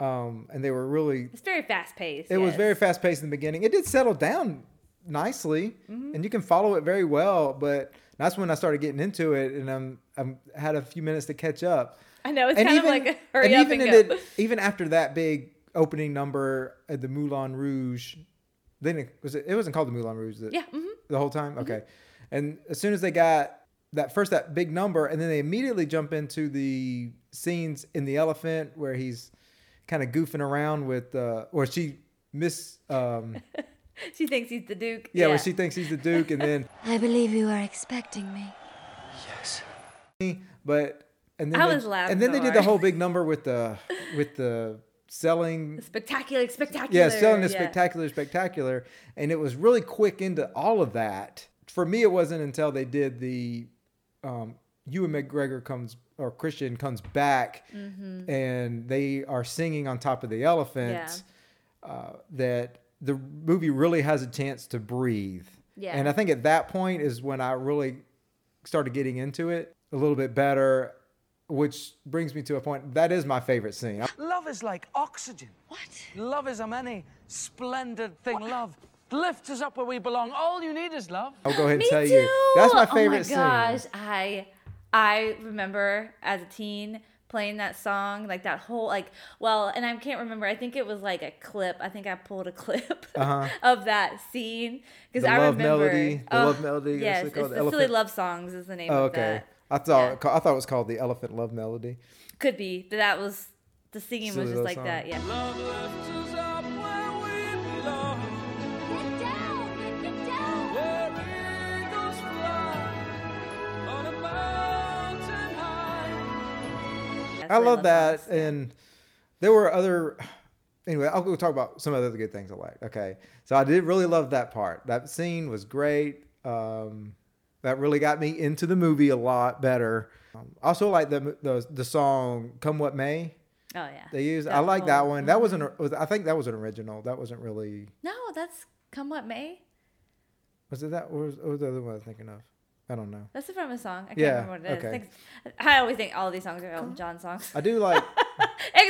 S1: Um, and they were really.
S2: It's very fast paced.
S1: It was very fast paced in the beginning. It did settle down nicely,
S2: Mm-hmm.
S1: and you can follow it very well. But that's when I started getting into it, and I'm. I'm had a few minutes to catch up.
S2: I know it's
S1: and
S2: kind
S1: even,
S2: of like hurry
S1: and
S2: up
S1: even
S2: and go.
S1: it- even after that big opening number at the Moulin Rouge, then it was it, it wasn't called the Moulin Rouge. The,
S2: Yeah, mhm.
S1: the whole time. Okay, and as soon as they got that first that big number, and then they immediately jump into the scenes in the elephant where he's kind of goofing around with, uh, or she miss, um,
S2: she thinks he's the Duke.
S1: yeah, where she thinks he's the Duke, and then
S4: I believe you are expecting me. Yes.
S1: But and then
S2: I
S1: they,
S2: was laughing
S1: and then
S2: so
S1: they did the whole big number with the with the selling
S2: spectacular, spectacular.
S1: yeah, selling the
S2: yeah.
S1: spectacular, spectacular, and it was really quick into all of that. For me, it wasn't until they did the um, Ewan McGregor comes or Christian comes back,
S2: Mm-hmm.
S1: and they are singing on top of the elephant uh, that the movie really has a chance to breathe.
S2: Yeah.
S1: And I think at that point is when I really started getting into it a little bit better, which brings me to a point that is my favorite scene.
S7: Love is like oxygen. What? Love is a many splendid thing. Love lifts us up where we belong. All you need is love.
S1: I'll go ahead and
S2: Me
S1: tell
S2: too.
S1: you that's my favorite scene.
S2: Oh my gosh,
S1: scene.
S2: I I remember as a teen playing that song, like that whole like well, and I can't remember. I think it was like a clip. I think I pulled a clip of that scene because
S1: Uh-huh. The
S2: I
S1: love
S2: remember
S1: melody, the
S2: Oh,
S1: love melody, it's
S2: Yes,
S1: called
S2: it's
S1: the
S2: the silly love songs is the name
S1: Oh,
S2: of
S1: okay. I thought
S2: Yeah.
S1: I thought it was called the Elephant Love Melody.
S2: Could be that that was the singing
S1: Silly
S2: was just like
S1: song.
S2: that. Yeah.
S1: I
S2: silly
S1: love that, and there were other. Anyway, I'll go talk about some of the other good things I liked. Okay, so I did really love that part. That scene was great. Um, that really got me into the movie a lot better. Um, also, like the, the the song "Come What May."
S2: Oh yeah.
S1: They used. I like that one. That wasn't. Was, I think that was an original. That wasn't really.
S2: No, that's come what may.
S1: Was it that? Or was, or was the other one I was thinking of? I don't know.
S2: That's from a song. I can't
S1: Yeah,
S2: remember what it is. I,
S1: okay.
S2: think, I always think all these songs are Elton John songs.
S1: I do like.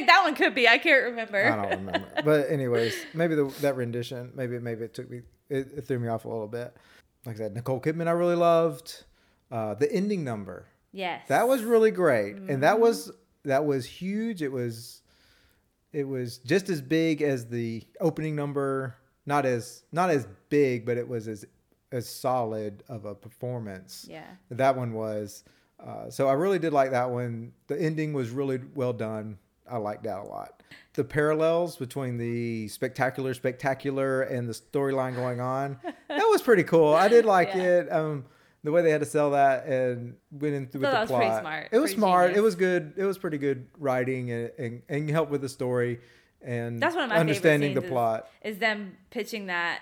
S2: That one could be. I can't remember.
S1: I don't remember. But anyways, maybe the, that rendition, maybe maybe it took me, it, it threw me off a little bit. Like I said, Nicole Kidman, I really loved. Uh, the ending number,
S2: Yes.
S1: that was really great, and
S2: Mm-hmm.
S1: that was that was huge. It was, it was just as big as the opening number. Not as not as big, but it was as as solid of a performance.
S2: Yeah.
S1: that one was. Uh, so I really did like that one. The ending was really well done. I liked that a lot. The parallels between the spectacular, spectacular, and the storyline going on that was pretty cool. I did like
S2: Yeah.
S1: it. Um, the way they had to sell that and went in through with the plot.
S2: pretty smart,
S1: It was smart. It was good. It was pretty good writing and and, and helped with the story and
S2: That's one of my
S1: understanding
S2: favorite
S1: the plot.
S2: Is, is them pitching that.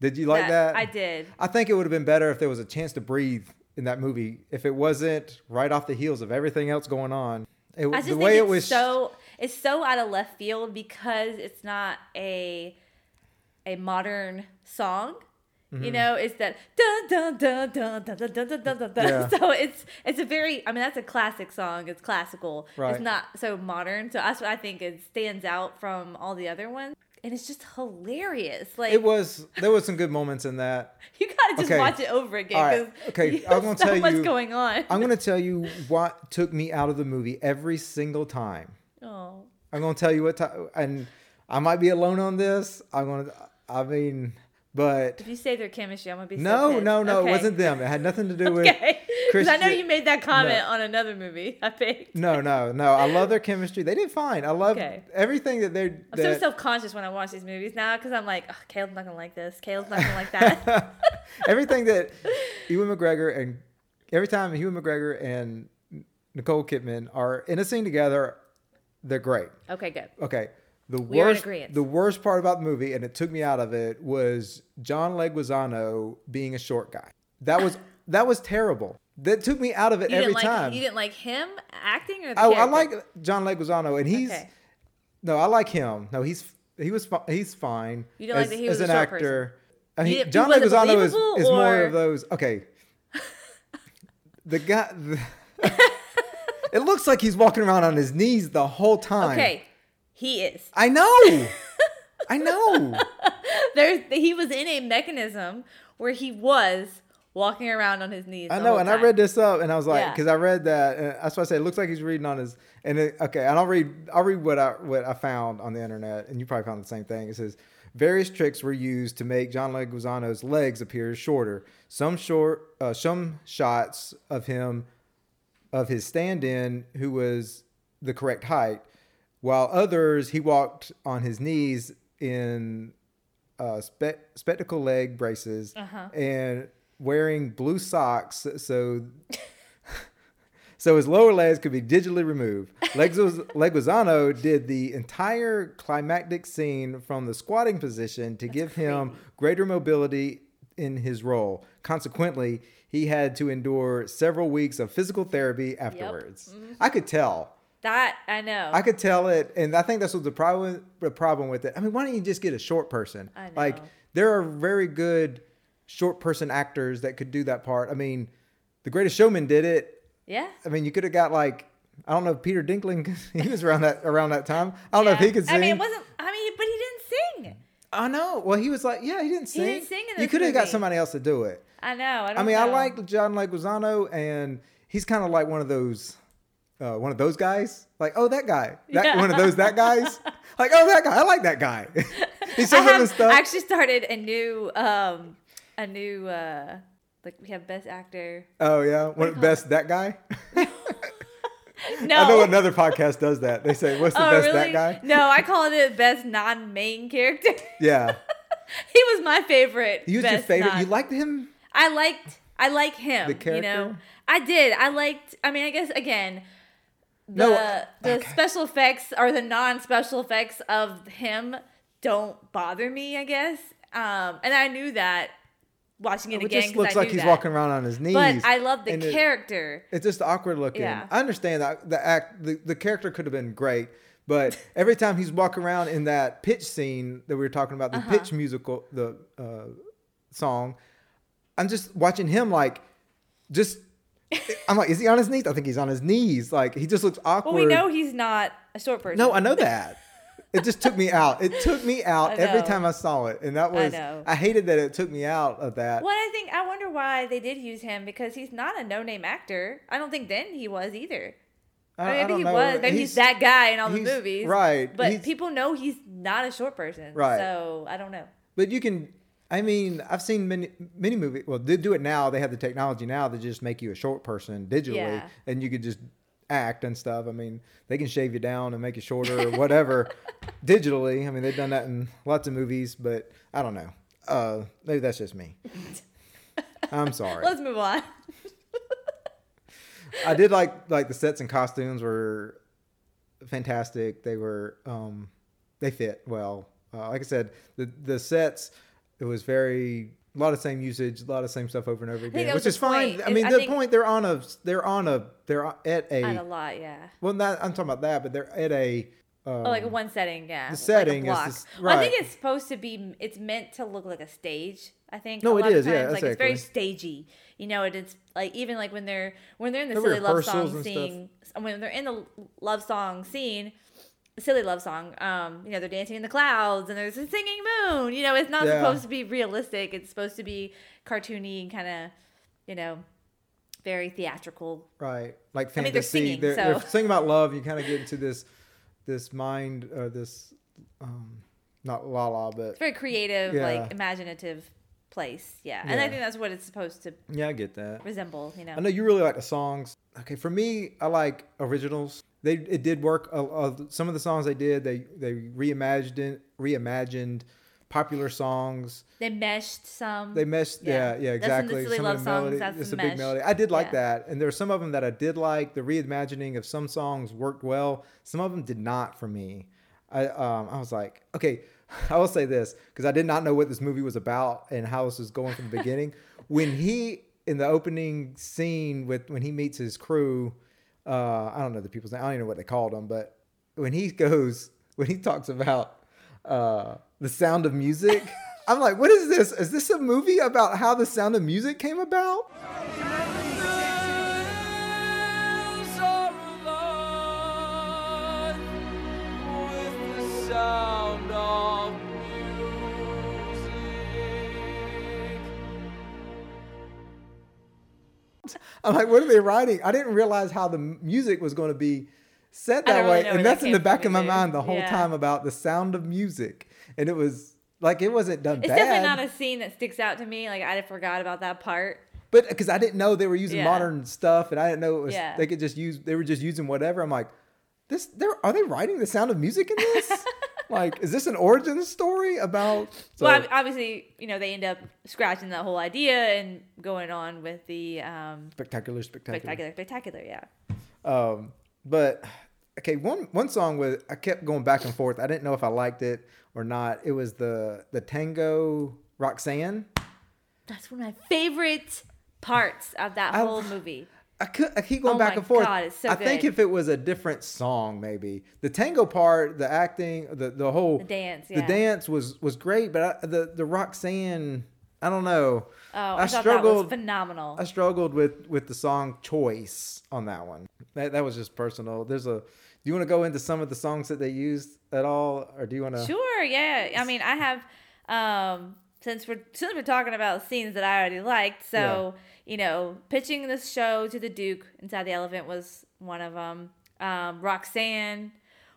S1: Did you like that?
S2: I did.
S1: I think it would have been better if there was a chance to breathe in that movie. If it wasn't right off the heels of everything else going on. It,
S2: I just
S1: the
S2: think
S1: way
S2: it's
S1: it was
S2: so it's so out of left field because it's not a a modern song.
S1: Mm-hmm.
S2: You know, it's that dun dun dun dun dun dun dun dun dun dun. dun.
S1: Yeah.
S2: So it's it's a very I mean that's a classic song. It's classical.
S1: Right.
S2: It's not so modern. So that's what I think it stands out from all the other ones. And it's just hilarious. Like
S1: it was there was some good moments in that.
S2: you gotta just
S1: Okay.
S2: watch it over again
S1: All right. Okay, I'm gonna
S2: so
S1: tell you-
S2: going on.
S1: I'm gonna tell you what took me out of the movie every single time.
S2: oh.
S1: I'm gonna tell you what time, and I might be alone on this. I'm gonna. I mean, but
S2: If you say their chemistry, I'm gonna be
S1: no,
S2: pissed.
S1: no, no,
S2: Okay.
S1: it wasn't them. It had nothing to do with.
S2: Okay. Because I know you made that comment
S1: No.
S2: on another movie. I picked.
S1: No, no, no. I love their chemistry. They did fine. I love
S2: Okay.
S1: everything that they're.
S2: I'm so self conscious when I watch these movies now because I'm like, oh, Caleb's not gonna like this. Caleb's not gonna like that.
S1: everything that Ewan McGregor and every time Ewan McGregor and Nicole Kidman are in a scene together, they're great.
S2: okay, good.
S1: Okay. The
S2: We
S1: worst, the worst part about the movie, and it took me out of it, was John Leguizamo being a short guy. That was that was terrible. That took me out of it
S2: You
S1: every
S2: like
S1: time.
S2: you didn't like him acting or the
S1: oh, I like John Leguizamo, and he's
S2: Okay.
S1: no, I like him. No, he's he was he's fine.
S2: You don't like
S1: as,
S2: that he was
S1: as
S2: a
S1: an
S2: short
S1: actor. I mean,
S2: he
S1: John
S2: wasn't
S1: Leguizamo is, is more of those. Okay, the guy. The, it looks like he's walking around on his knees the whole time.
S2: Okay, he is.
S1: I know. I know.
S2: There's he was in a mechanism where he was walking around on his knees.
S1: I know, and I read this up, and I was like,
S2: Yeah.
S1: because I read that, and that's why I say it looks like he's reading on his. And it, okay, and I'll read, I'll read what I what I found on the internet, and you probably found the same thing. It says various tricks were used to make John Leguizamo's legs appear shorter. Some short, uh, some shots of him, of his stand-in, who was the correct height, while others he walked on his knees in uh, spe- spectacle leg braces
S2: Uh-huh.
S1: and wearing blue socks so so his lower legs could be digitally removed. Leguiz- Leguizamo did the entire climactic scene from the squatting position to give him greater mobility in his role. Consequently, he had to endure several weeks of physical therapy afterwards.
S2: Mm-hmm.
S1: I could tell.
S2: That. I know.
S1: I could tell it, and I think that's what the problem the problem with it. I mean, why don't you just get a short person?
S2: I
S1: Like there are very good short person actors that could do that part. I mean, The Greatest Showman did it.
S2: yeah.
S1: I mean, you could have got like I don't know Peter Dinkling. 'cause he was around that around that time. I don't know if he could sing.
S2: I mean, it wasn't. I mean, but he didn't sing.
S1: I know. Well, he was like, yeah, he didn't sing.
S2: He didn't sing in
S1: you could have got somebody else to do it.
S2: I know. I, don't
S1: I mean, I like John Leguizamo, and he's kind of like one of those, uh, one of those guys. Like, oh, that guy, that
S2: Yeah.
S1: one of those that guys. like, oh, that guy, I like that guy. he
S2: I
S1: says
S2: have
S1: other stuff.
S2: actually started a new, um, a new, uh, like we have best actor.
S1: oh yeah, one best that guy.
S2: No.
S1: I know another podcast does that. They say, what's the
S2: oh,
S1: best
S2: really?
S1: that guy?
S2: No, I call it best non-main character.
S1: Yeah,
S2: he was my favorite.
S1: he was your favorite.
S2: non-
S1: You liked him.
S2: I liked. I like him.
S1: The
S2: You know,
S1: character?
S2: I did. I liked. I mean, I guess again, the
S1: No, uh,
S2: the
S1: okay.
S2: special effects or the non-special effects of him don't bother me. I guess. Um, and I knew that watching it
S1: It
S2: again.
S1: just
S2: 'cause
S1: looks like he's
S2: that.
S1: walking around on his knees.
S2: But I love the
S1: and it-
S2: character.
S1: It's just awkward looking.
S2: Yeah.
S1: I understand that the act, the, the character could have been great, but every time he's walking around in that pitch scene that we were talking about, the
S2: Uh-huh.
S1: pitch musical, the uh, song, I'm just watching him like, just. I'm like, is he on his knees? I think he's on his knees. Like he just looks awkward.
S2: Well, we know he's not a short person.
S1: No, I know that. It just took me out. It took me out every time I saw it, and that was
S2: know.
S1: I hated that it took me out of that.
S2: Well, I think I wonder why they did use him because he's not a no-name actor. I don't think then he was either.
S1: I- I
S2: maybe
S1: don't
S2: he
S1: know.
S2: was. Maybe he's, that guy in all the movies.
S1: right.
S2: But people know he's not a short person.
S1: Right.
S2: So I don't know.
S1: But you can. I mean, I've seen many many movies. Well, they do it now. They have the technology now to just make you a short person digitally,
S2: Yeah.
S1: and you could just act and stuff. I mean, they can shave you down and make you shorter or whatever digitally. I mean, they've done that in lots of movies, but I don't know. Uh, maybe that's just me. I'm sorry.
S2: Let's move on.
S1: I did like like the sets and costumes were fantastic. They were um they fit well. Uh, like I said, the the sets it was very a lot of same usage, a lot of same stuff over and over again, which is fine.
S2: point.
S1: I mean,
S2: I
S1: the point they're on a they're on a they're at a,
S2: Not a lot, yeah.
S1: well, not I'm talking about that, but they're at a um,
S2: Oh, like one setting, yeah.
S1: the
S2: like
S1: setting is
S2: block.
S1: this-
S2: Well, I think it's supposed to be. It's meant to look like a stage. I think.
S1: No, it is, yeah,
S2: times. like it's very stagey. You know, it, it's like even like when they're when they're in the,
S1: The
S2: silly love song
S1: and stuff.
S2: scene. When they're in the love song scene, silly love song. Um, you know, they're dancing in the clouds and there's a singing moon. You know, it's not
S1: Yeah.
S2: supposed to be realistic. It's supposed to be cartoony and kind of, you know, very theatrical.
S1: right like
S2: I mean, they're
S1: fantasy.
S2: singing,
S1: they're, they're singing about love. You kind of get into this this mind or this um not la la, but
S2: It's very creative,
S1: Yeah.
S2: like imaginative place. Yeah. and I think that's what it's supposed to
S1: yeah, I get that.
S2: resemble. You know.
S1: I know you really like the songs. Okay, for me, I like originals. They it did work. Uh, uh, some of the songs they did, they they reimagined it, reimagined popular songs.
S2: They meshed some.
S1: They meshed, yeah, yeah,
S2: That's of
S1: exactly.
S2: the
S1: some
S2: love
S1: of the melody,
S2: songs. That's
S1: it's a big melody. I did like
S2: Yeah.
S1: that, and there were some of them that I did like. The reimagining of some songs worked well. Some of them did not for me. I um I was like, okay, I will say this because I did not know what this movie was about and how this was going from the beginning. when he in the opening scene with when he meets his crew, uh, I don't know the people's name. I don't even know what they called him, but when he goes when he talks about uh, the sound of music. I'm like, what is this? Is this a movie about how the sound of music came about? I'm like, what are they writing? I didn't realize how the music was going to be set that
S2: really
S1: way,
S2: where
S1: and
S2: that
S1: that's in the back of my mind the whole
S2: Yeah.
S1: time about the sound of music, and it was like it wasn't done
S2: it's
S1: bad.
S2: definitely not a scene that sticks out to me. Like I forgot about that part.
S1: but because I didn't know they were using
S2: Yeah.
S1: modern stuff, and I didn't know it was
S2: Yeah.
S1: they could just use they were just using whatever. I'm like, this there are they writing the sound of music in this? like, is this an origin story about? So,
S2: well, obviously, you know, they end up scratching that whole idea and going on with the um,
S1: spectacular, spectacular.
S2: spectacular, spectacular. Yeah.
S1: Um, but okay, one one song was I kept going back and forth. I didn't know if I liked it or not. It was the the Tango Roxanne.
S2: That's one of my favorite parts of that
S1: I-
S2: whole movie.
S1: I could I keep going
S2: Oh
S1: back and forth.
S2: God, so
S1: I think if it was a different song, maybe the tango part, the acting, the the whole
S2: The dance,
S1: the dance was was great. But I, the the Roxanne, I don't know.
S2: Oh, I, that was phenomenal.
S1: I struggled with with the song choice on that one. That that was just personal. There's a. Do you want to go into some of the songs that they used at all, or do you want to?
S2: Sure, yeah. I mean, I have um since we're since we're talking about scenes that I already liked, so you know, pitching this show to the Duke inside the elephant was one of them. Um, Roxanne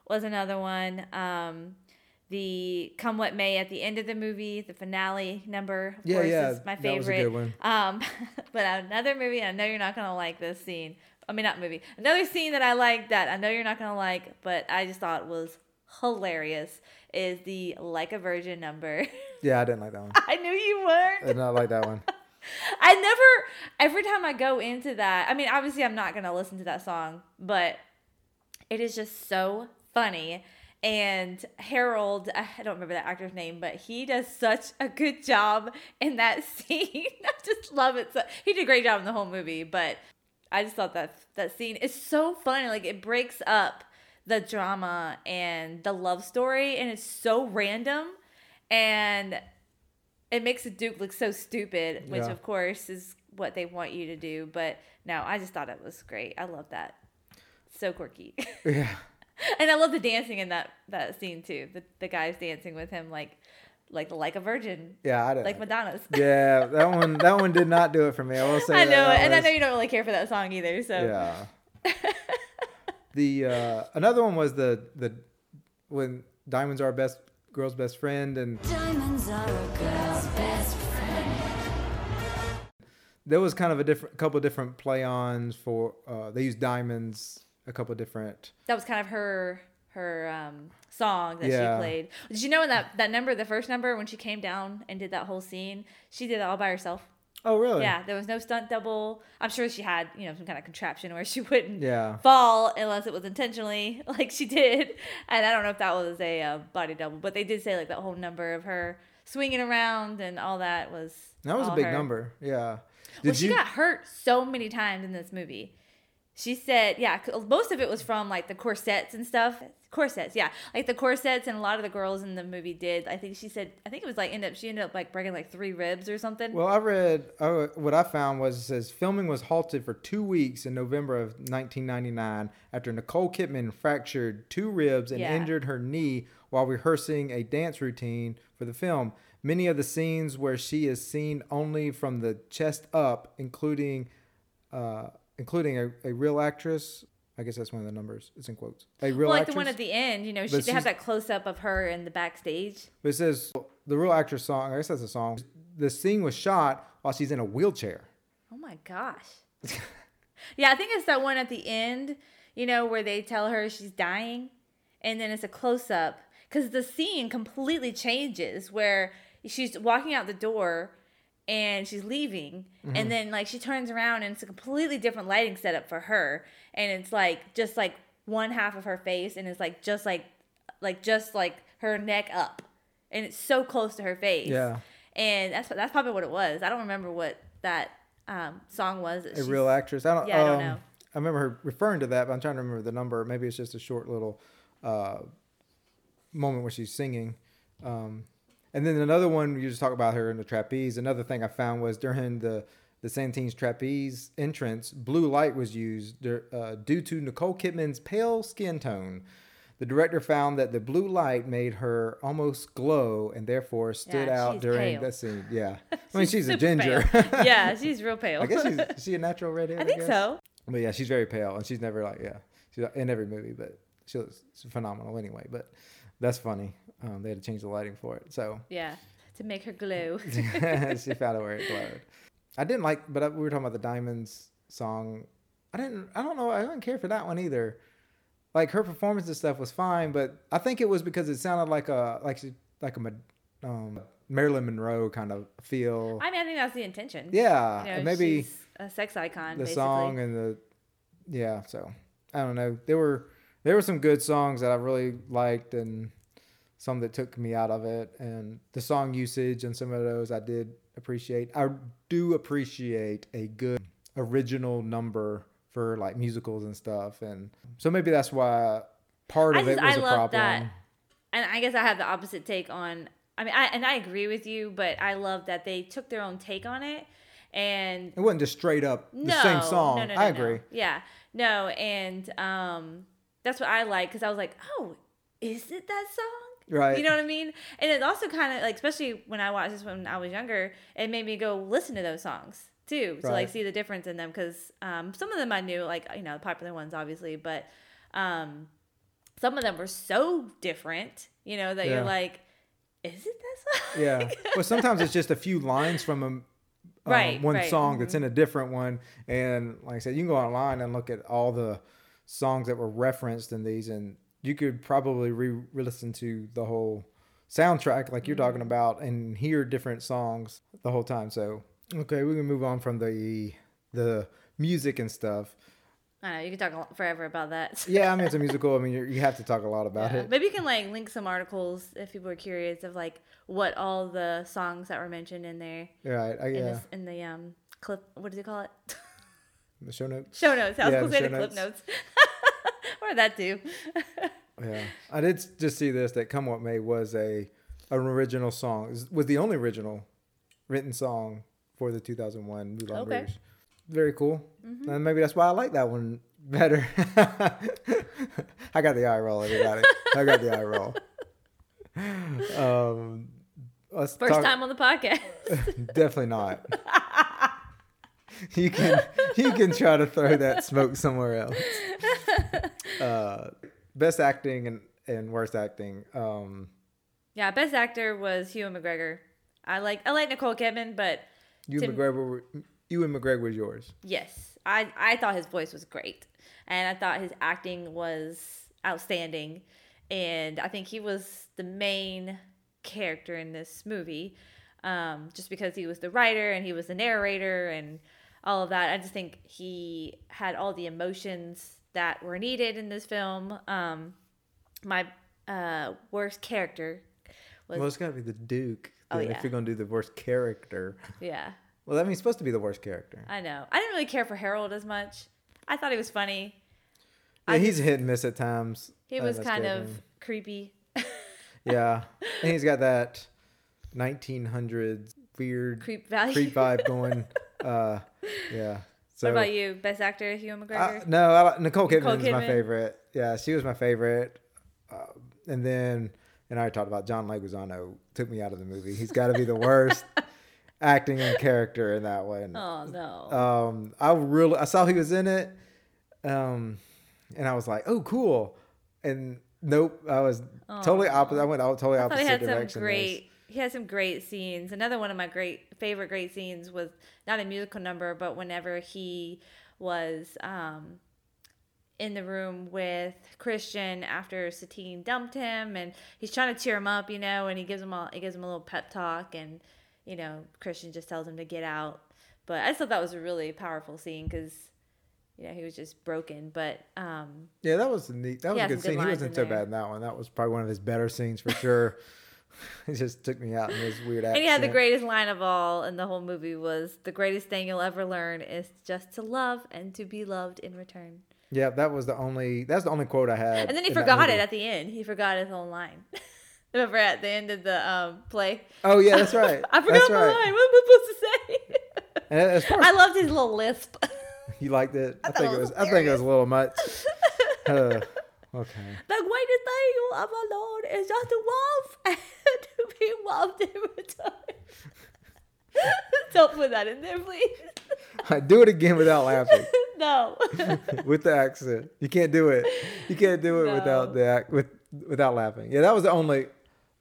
S2: was another one. Um, the Come What May at the end of the movie, the finale number, of
S1: Yeah,
S2: course,
S1: yeah,
S2: is my
S1: that was a
S2: favorite.
S1: good one.
S2: Um, but another movie, I know you're not gonna like this scene. I mean, not movie. Another scene that I like that I know you're not gonna like, but I just thought was hilarious is the Like a Virgin number.
S1: Yeah, I didn't like that one.
S2: I knew you weren't.
S1: I did not like that one.
S2: I never. Every time I go into that, I mean, obviously I'm not gonna listen to that song, but it is just so funny. And Harold, I don't remember that actor's name, but he does such a good job in that scene. I just love it. So he did a great job in the whole movie, but I just thought that that scene is so funny. Like it breaks up the drama and the love story, and it's so random, and it makes the Duke look so stupid, which
S1: Yeah.
S2: of course is what they want you to do. But no, I just thought it was great. I love that. So quirky.
S1: Yeah.
S2: and I love the dancing in that that scene too. The the guys dancing with him like like like a virgin.
S1: Yeah, I didn't
S2: Like Madonna's.
S1: Yeah, that one that one did not do it for me. I will say
S2: I know
S1: that.
S2: and I know you don't really care for that song either. So
S1: Yeah. the uh, another one was the the when diamonds are best girl's best friend and
S4: Diamonds are a girl's best friend.
S1: there was kind of a different couple different play-ons for uh, they used diamonds a couple different
S2: that was kind of her her um, song that
S1: Yeah.
S2: she played. Did you know in that that number, the first number, when she came down and did that whole scene, she did it all by herself.
S1: Oh, really?
S2: Yeah, there was no stunt double. I'm sure she had, you know, some kind of contraption where she wouldn't
S1: Yeah.
S2: fall unless it was intentionally, like she did. And I don't know if that was a uh, body double, but they did say like that whole number of her swinging around and all that was.
S1: That was a big
S2: her.
S1: number. Yeah.
S2: Well,
S1: Did
S2: she
S1: you?
S2: got hurt so many times in this movie. She said, yeah, most of it was from like the corsets and stuff. Corsets, yeah, like the corsets, and a lot of the girls in the movie did. I think she said, I think it was like end up she ended up like breaking like three ribs or something.
S1: Well, I read uh, what I found was it says filming was halted for two weeks in November of 1999 after Nicole Kidman fractured two ribs and
S2: Yeah.
S1: injured her knee while rehearsing a dance routine for the film. Many of the scenes where she is seen only from the chest up, including uh, including a, a real actress. I guess that's one of the numbers. It's in quotes. A real
S2: well, like
S1: actress.
S2: the one at the end, you know, she, they have that close up of her in the backstage.
S1: But it says the real actress song. I guess that's a song. The scene was shot while she's in a wheelchair.
S2: Oh my gosh. yeah, I think it's that one at the end, you know, where they tell her she's dying, and then it's a close up because the scene completely changes where she's walking out the door and she's leaving, and then like she turns around and it's a completely different lighting setup for her, and it's like just like one half of her face, and it's like just like like just like her neck up, and it's so close to her face.
S1: Yeah.
S2: and that's that's probably what it was. I don't remember what that um, song was.
S1: a real actress. I don't.
S2: Yeah, I don't
S1: um,
S2: know.
S1: I remember her referring to that, but I'm trying to remember the number. Maybe it's just a short little uh, moment where she's singing. Um, and then another one you just talk about her in the trapeze. Another thing I found was during the the Satine's trapeze entrance, blue light was used uh, due to Nicole Kidman's pale skin tone. The director found that the blue light made her almost glow and therefore stood
S2: Yeah,
S1: out during
S2: pale.
S1: that scene. Yeah, I mean she's, a ginger.
S2: yeah, she's real pale.
S1: I guess she's is she a natural redhead.
S2: I think
S1: guess?
S2: so.
S1: But yeah, she's very pale, and she's never like yeah, she's in every movie, but she looks she's phenomenal anyway. But that's funny. Um, they had to change the lighting for it, so
S2: Yeah, to make her glow.
S1: she found out where it glowed. I didn't like, but we were talking about the Diamonds song. I didn't. I don't know. I didn't care for that one either. Like her performance and stuff was fine, but I think it was because it sounded like a like she like a um, Marilyn Monroe kind of feel.
S2: I mean, I think that's the intention.
S1: yeah,
S2: You know,
S1: maybe
S2: a sex icon.
S1: the
S2: basically.
S1: song and the yeah so i don't know there were there were some good songs that i really liked and some that took me out of it. And the song usage and some of those i did appreciate. I do appreciate a good original number for like musicals and stuff. And so maybe that's why part of
S2: just
S1: it was
S2: I
S1: a
S2: love
S1: problem.
S2: that, and I guess I have the opposite take on. I mean, I and I agree with you, but I love that they took their own take on it, and
S1: it wasn't just straight up the
S2: no,
S1: same song.
S2: No, no, no,
S1: i agree.
S2: Yeah, no, and um, that's what I like because I was like, oh, is it that song?
S1: Right.
S2: You know what I mean? And it also kind of like, especially when I watched this when I was younger, it made me go listen to those songs too, to like see the difference in them because um, some of them I knew, like you know, the popular ones obviously, but um, some of them were so different, you know, that
S1: Yeah.
S2: you're like, is it that song?
S1: Yeah. Well, sometimes it's just a few lines from a um,
S2: Right,
S1: one
S2: right. Mm-hmm.
S1: song that's in a different one, and like I said, you can go online and look at all the songs that were referenced in these, and you could probably re- re-listen to the whole soundtrack, like you're
S2: Mm-hmm.
S1: talking about, and hear different songs the whole time. So, okay, we can move on from the the music and stuff.
S2: I know you could talk forever about that.
S1: Yeah, I mean it's a musical. I mean you you have to talk a lot about
S2: Yeah.
S1: it.
S2: Maybe you can like link some articles if people are curious of like what all the songs that were mentioned in there
S1: Right. I,
S2: in,
S1: yeah.
S2: this, in the um clip. What does he call it?
S1: The show notes.
S2: Show notes. I was
S1: Yeah, the
S2: say the clip
S1: notes.
S2: or that too.
S1: Yeah, I did just see this that "Come What May" was a an original song. It was the only original written song for the 2001 Moulin
S2: Okay. Mm-hmm.
S1: Rouge. Very cool, and maybe that's why I like that one better. I got the eye roll, everybody. I got the eye roll. Um,
S2: First
S1: talk-
S2: time on the podcast.
S1: Definitely not. You can you can try to throw that smoke somewhere else. Uh, best acting and, and worst acting. Um,
S2: yeah, best actor was Ewan McGregor. I like I like Nicole Kidman, but
S1: you
S2: Tim-
S1: McGregor, were- Ewan McGregor was yours.
S2: Yes, I I thought his voice was great, and I thought his acting was outstanding, and I think he was the main character in this movie. um, just because he was the writer and he was the narrator and all of that. I just think he had all the emotions that were needed in this film. Um, my uh, worst character was
S1: Well, it's got to be the Duke.
S2: Oh, yeah.
S1: If you're gonna do the worst character,
S2: yeah.
S1: well, that means supposed to be the worst character.
S2: I know. I didn't really care for Harold as much. I thought he was funny.
S1: Yeah,
S2: I
S1: he's
S2: just-
S1: hit and miss at times.
S2: He was kind of
S1: man.
S2: creepy.
S1: Yeah, and he's got that 1900s weird
S2: Creep value.
S1: creep vibe going. Uh, yeah. So
S2: what about you? Best actor, Ewan
S1: I,
S2: McGregor?
S1: no, I, Nicole
S2: Nicole
S1: Kidman is my favorite. Yeah, she was my favorite. Uh, and then, and I talked about John Leguizamo. Took me out of the movie. He's got to be the worst acting and character in that one.
S2: oh no.
S1: Um, I really I saw he was in it, um, and I was like, oh, cool. And nope, I was totally opposite. I went out totally opposite
S2: he had
S1: direction.
S2: some great. He has some great scenes. Another one of my great favorite great scenes was not a musical number, but whenever he was um, in the room with Christian after Satine dumped him, and he's trying to cheer him up, you know, and he gives him a he gives him a little pep talk, and you know Christian just tells him to get out. But I just thought that was a really powerful scene because you know he was just broken, but um,
S1: Yeah, that was a neat. That was a good
S2: good
S1: scene. He wasn't so
S2: there.
S1: bad in that one. That was probably one of his better scenes for sure. it just took me out in his weird accent.
S2: And he had the greatest line of all in the whole movie was the greatest thing you'll ever learn is just to love and to be loved in return.
S1: Yeah, that was the only. That's the only quote I had.
S2: And then he forgot it at the end. He forgot his own line. Remember at the end of the um, play?
S1: Oh yeah, that's right.
S2: I forgot
S1: that's
S2: my
S1: right.
S2: line. What am I supposed to say?
S1: And as far
S2: I loved his little lisp.
S1: you liked it, I,
S2: thought
S1: think
S2: it
S1: was I think it was a little much. Uh, okay.
S2: the greatest thing you'll ever learn is just to love and to be loved in return. Don't put that in there, please.
S1: I Do it again without laughing.
S2: no.
S1: with the accent. You can't do it. You can't do it without the ac- with without laughing. Yeah, that was the only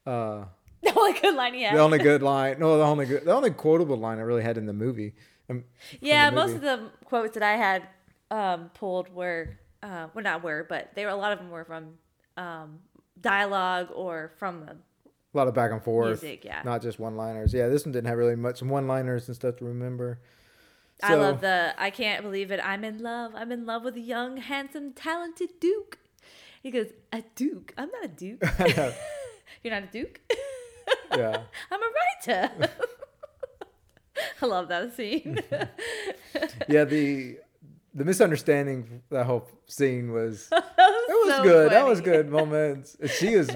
S1: uh
S2: the only good line he had.
S1: the only good line. No, the only good the only quotable line I really had in the movie. Um,
S2: Yeah,
S1: the
S2: most of the quotes that I had um, pulled were, uh, well, not were, but they were a lot of them were from um, dialogue or from the.
S1: a lot of back and forth.
S2: Music, yeah.
S1: Not just one liners. Yeah, this one didn't have really much one liners and stuff to remember.
S2: I love
S1: So-
S2: the. I can't believe it. I'm in love. I'm in love with a young, handsome, talented Duke. He goes, a Duke. I'm not a Duke. You're not a Duke.
S1: Yeah.
S2: I'm a writer. I love that scene.
S1: Yeah, the the misunderstanding that whole scene was
S2: that
S1: It was
S2: so
S1: good. That was good moments. She is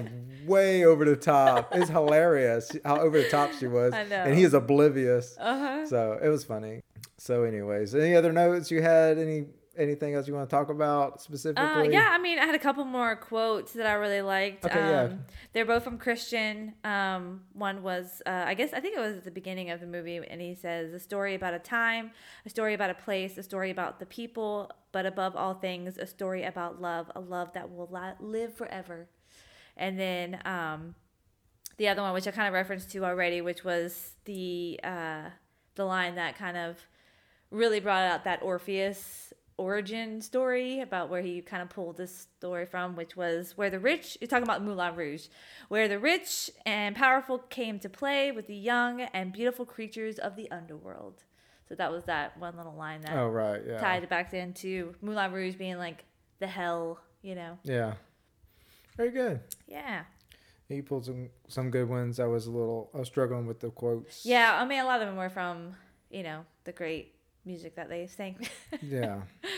S1: way over the top. It's hilarious how over the top she was.
S2: I
S1: And he is oblivious.
S2: Uh-huh.
S1: So it was funny. So, anyways, any other notes you had? Any anything else you want to talk about specifically?
S2: Uh, yeah, I mean, I had a couple more quotes that I really liked.
S1: Okay,
S2: um,
S1: yeah.
S2: They're both from Christian. Um, one was, uh, I guess, I think it was at the beginning of the movie, and he says, "A story about a time, a story about a place, a story about the people, but above all things, a story about love, a love that will li- live forever." And then um, the other one, which I kind of referenced to already, which was the uh, the line that kind of really brought out that Orpheus origin story about where he kind of pulled this story from, which was where the rich, you're talking about Moulin Rouge, where the rich and powerful came to play with the young and beautiful creatures of the underworld. So that was that one little line that
S1: Oh, right. Yeah.
S2: tied it back into Moulin Rouge being like the hell, you know?
S1: Yeah. Very good.
S2: Yeah.
S1: He pulled some some good ones. I was a little I was struggling with the quotes.
S2: Yeah, I mean, a lot of them were from, you know, the great music that they sang.
S1: Yeah.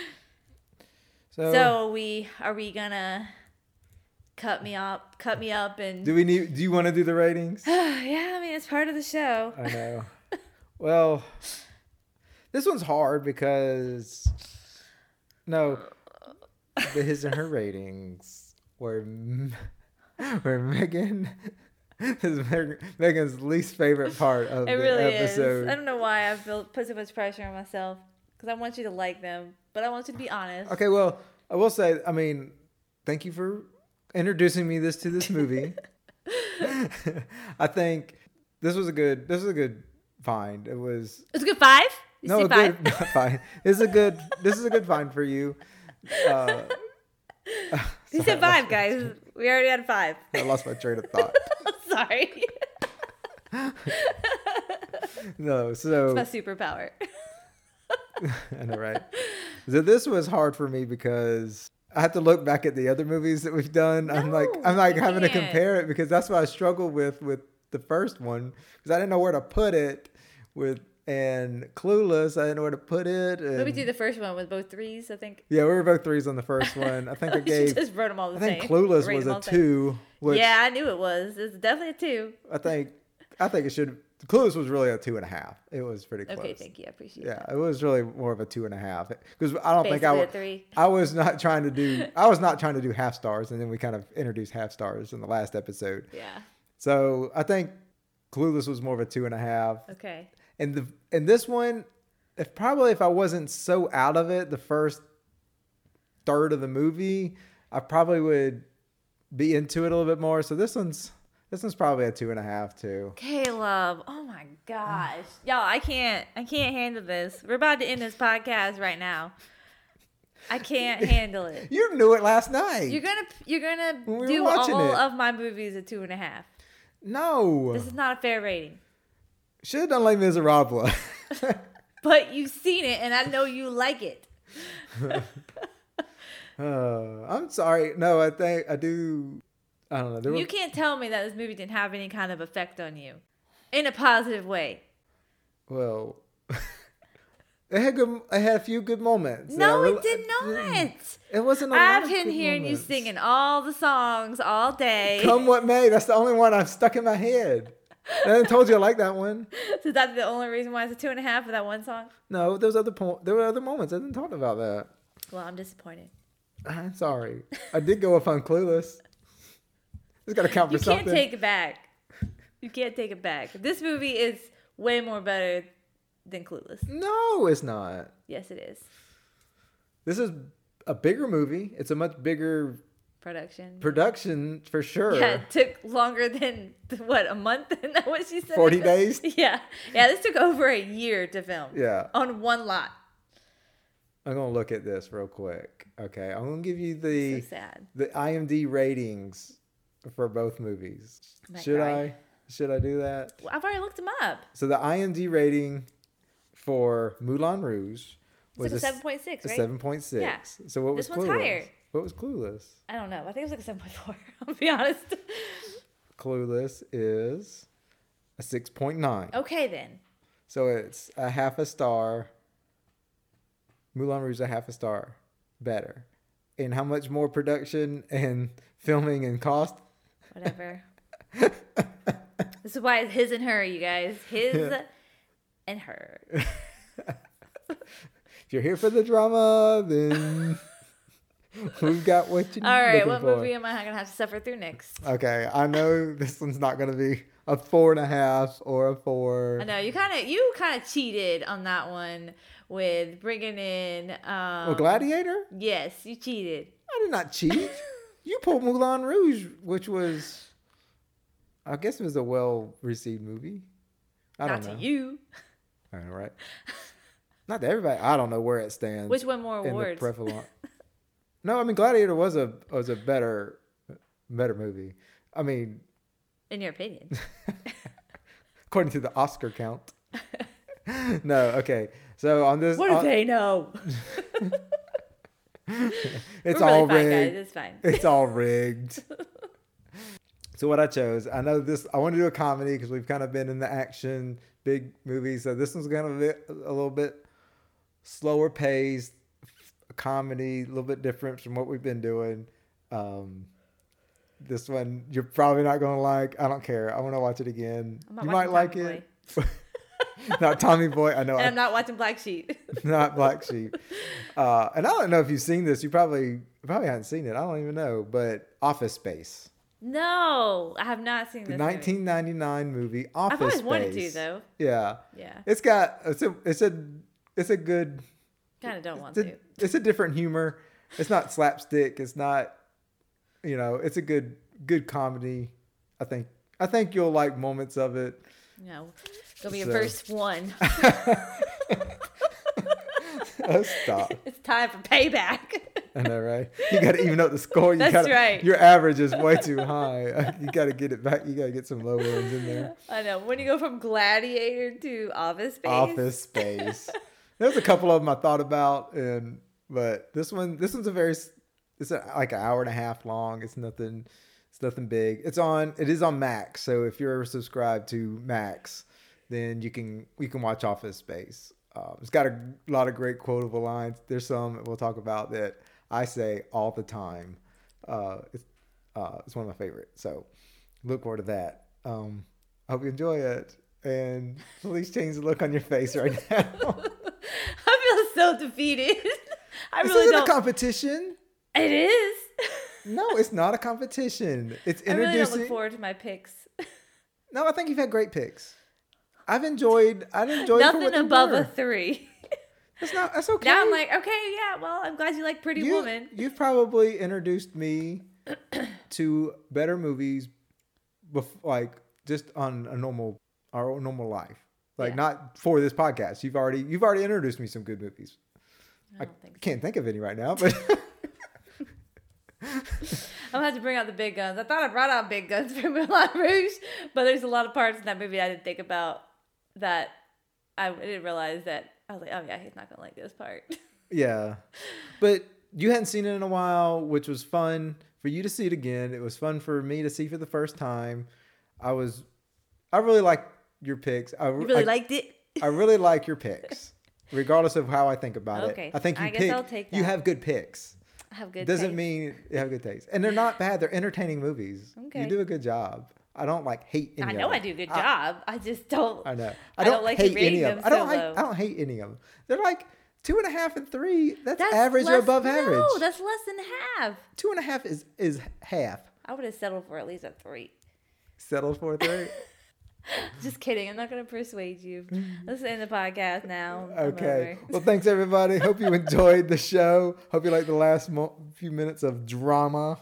S1: So,
S2: so we are we gonna cut me up, cut me up, and
S1: do we need? Do you want to do the ratings?
S2: yeah, I mean it's part of the show.
S1: I know. Well, this one's hard because no, the his and her ratings were were Megan. This is Megan's least favorite part of the episode.
S2: It
S1: the
S2: really
S1: episode.
S2: is. I don't know why I feel put so much pressure on myself because I want you to like them, but I want you to be honest.
S1: Okay, well, I will say, I mean, thank you for introducing me this to this movie. I think this was a good this was a good find. It was
S2: It's a good five. You
S1: no a
S2: five?
S1: good not find. It's a good this is a good find for you. Uh,
S2: you said five, guys. We already had five.
S1: I lost my train of thought.
S2: Sorry.
S1: no, so it's
S2: My superpower.
S1: I know, right? So this was hard for me because I have to look back at the other movies that we've done. I'm like, I'm like having to compare it because that's what I struggled with with the first one because I didn't know where to put it with and Clueless. I didn't know where to put it. And,
S2: Let me do the first one with both threes. I think.
S1: yeah, we were both threes on the first one. I think I gave.
S2: just wrote them all the
S1: I think
S2: same.
S1: Clueless was a two. Which
S2: Yeah, I knew it was. It's definitely a two.
S1: I think I think it should. Clueless was really a two and a half. It was pretty close.
S2: Okay, thank you. I appreciate it.
S1: Yeah,
S2: that.
S1: it was really more of a two and a half because I don't think I
S2: Basically a
S1: would.
S2: three.
S1: I was not trying to do. I was not trying to do half stars, and then we kind of introduced half stars in the last episode.
S2: Yeah.
S1: So I think Clueless was more of a two and a half,
S2: Okay.
S1: And the and this one, if probably if I wasn't so out of it the first third of the movie, I probably would be into it a little bit more. So this one's this one's probably a two and a half too.
S2: Caleb. Oh my gosh. Y'all, I can't I can't handle this. We're about to end this podcast right now. I can't handle it.
S1: You knew it last night.
S2: You're gonna you're gonna
S1: we
S2: do all
S1: it.
S2: of my movies a two and a half.
S1: no,
S2: This is not a fair rating.
S1: Should have done like Miserable.
S2: But you've seen it and I know you like it.
S1: Uh, I'm sorry. No, I think I do. I don't know. Were,
S2: You can't tell me that this movie didn't have any kind of effect on you. In a positive way.
S1: well, it had good. It had a few good moments.
S2: No,
S1: really-
S2: it did not.
S1: It wasn't. A lot
S2: I've been hearing you singing all the songs all day.
S1: Come what may. That's the only one I've stuck in my head. I told you I like that one.
S2: So that's the only reason why it's a two and a half for that one song?
S1: No, there was other po- there were other moments. I didn't talk about that.
S2: Well, I'm disappointed.
S1: I'm sorry. I did go up on Clueless. It's got to count for something.
S2: You can't take it back. You can't take it back. This movie is way more better than Clueless.
S1: no, it's not.
S2: Yes, it is.
S1: This is a bigger movie. It's a much bigger
S2: Production.
S1: production for sure.
S2: Yeah, it took longer than what a month. Isn't that what she said?
S1: 40 days?
S2: Yeah, yeah. This took over a year to film.
S1: Yeah.
S2: on one lot.
S1: I'm gonna look at this real quick. Okay, I'm gonna give you the
S2: So
S1: the IMD ratings for both movies. Should. I? Should I do that?
S2: Well, I've already looked them up.
S1: So the IMD rating for Moulin Rouge
S2: It's
S1: was
S2: like a seven point six,
S1: a
S2: right?
S1: seven point six.
S2: Yeah.
S1: So what was
S2: This one's
S1: Clueless?
S2: higher.
S1: What was Clueless?
S2: I don't know. I think it was like a seven point four. I'll be honest.
S1: Clueless is a six point nine.
S2: Okay then.
S1: So it's a half a star. Moulin Rouge is a half a star better. And how much more production and filming and cost?
S2: Whatever. this is why it's his and her, you guys. His and her.
S1: If you're here for the drama, then we've got what you
S2: All right, what
S1: for.
S2: movie am I gonna have to suffer through next?
S1: Okay, I know this one's not gonna be a four and a half or a four.
S2: I know you kind of you kind of cheated on that one with bringing in. Um,
S1: Oh, Gladiator?
S2: Yes, you cheated.
S1: I did not cheat. you pulled Moulin Rouge, which was, I guess, it was a well-received movie. I
S2: Not
S1: don't know.
S2: to you.
S1: All right. Not to everybody. I don't know where it stands.
S2: Which won more awards?
S1: No, I mean Gladiator was a was a better better movie. I mean,
S2: In your opinion.
S1: according to the Oscar count. no, okay. So on this,
S2: What do
S1: on-
S2: they know?
S1: it's
S2: We're
S1: all
S2: really
S1: rigged.
S2: It's fine.
S1: It's all rigged. so what I chose, I know this. I want to do a comedy because we've kind of been in the action big movies. So this one's gonna be a little bit slower paced, comedy, a little bit different from what we've been doing. Um, this one you're probably not gonna like. I don't care. I want to watch it again. You might like
S2: Tommy
S1: it. not Tommy Boy. I know.
S2: And
S1: I-
S2: I'm not watching Black Sheep.
S1: not Black Sheep. Uh, and I don't know if you've seen this. You probably probably haven't seen it. I don't even know. But Office Space,
S2: no, I have not seen
S1: the
S2: this. movie.
S1: 1999 movie Office space.
S2: I've always
S1: Space.
S2: wanted to though.
S1: Yeah.
S2: Yeah.
S1: It's got it's a it's a it's a good
S2: Kind of don't want to.
S1: It's a different humor. It's not slapstick. It's not you know. It's a good good comedy. I think I think you'll like moments of it.
S2: No, gonna be a
S1: So-
S2: first one.
S1: Oh, stop.
S2: it's time for payback.
S1: I know, right? You got to even out the score. You
S2: That's
S1: gotta,
S2: right.
S1: Your average is way too high. You got to get it back. You got to get some low ones in there.
S2: I know. When you go from Gladiator to Office Space.
S1: Office Space. There's a couple of them I thought about, and but this one, this one's a very, it's a, like an hour and a half long. It's nothing, it's nothing big. It's on, it is on Max. So if you're ever subscribed to Max, then you can you can watch Office Space. Um, it's got a lot of great quotable lines. There's some we'll talk about that I say all the time. Uh, it's uh, it's one of my favorites. So look forward to that. Um, I hope you enjoy it. And please change the look on your face right now.
S2: I feel so defeated. I
S1: this
S2: really
S1: isn't
S2: don't.
S1: a competition.
S2: it is.
S1: No, it's not a competition. It's introducing.
S2: I really don't look forward to my picks.
S1: no, I think you've had great picks. I've enjoyed. I've enjoyed
S2: nothing above a three.
S1: That's not. That's okay.
S2: Now I'm like, okay, yeah, well, I'm glad you like Pretty
S1: you,
S2: Woman.
S1: You've probably introduced me to better movies, bef- like just on a normal our normal life, like
S2: Yeah.
S1: not for this podcast. You've already you've already introduced me some good movies. I,
S2: don't think
S1: can't think of any right now, but
S2: I'm gonna have to bring out the big guns. I thought I brought out big guns for Moulin Rouge, but there's a lot of parts in that movie I didn't think about that I didn't realize that I was like, oh yeah, he's not gonna like this part.
S1: yeah. But you hadn't seen it in a while, which was fun for you to see it again. It was fun for me to see for the first time. I was, I really like your picks. I
S2: You really
S1: like,
S2: liked it?
S1: I really like your picks, regardless of how I think about
S2: Okay,
S1: it. I think you
S2: I guess
S1: pick.
S2: I'll take
S1: You have good picks.
S2: I have good.
S1: Doesn't
S2: taste.
S1: mean you have good taste, and they're not bad. They're entertaining movies.
S2: Okay.
S1: You do a good job. I don't like hate any
S2: I know I do a good
S1: I-
S2: job. I just don't.
S1: I know.
S2: I
S1: I
S2: don't
S1: don't,
S2: like
S1: hate any of
S2: them.
S1: I don't
S2: so
S1: like. I don't hate any of them. They're like two and a half and three. That's,
S2: That's
S1: average or
S2: less-
S1: above average.
S2: No, that's less than half.
S1: two and a half is is half.
S2: I would have settled for at least a three.
S1: Settled for a three.
S2: Just kidding. I'm not gonna persuade you. Let's end the podcast now.
S1: Okay. Well, thanks everybody. Hope you enjoyed the show. Hope you liked the last mo- few minutes of drama.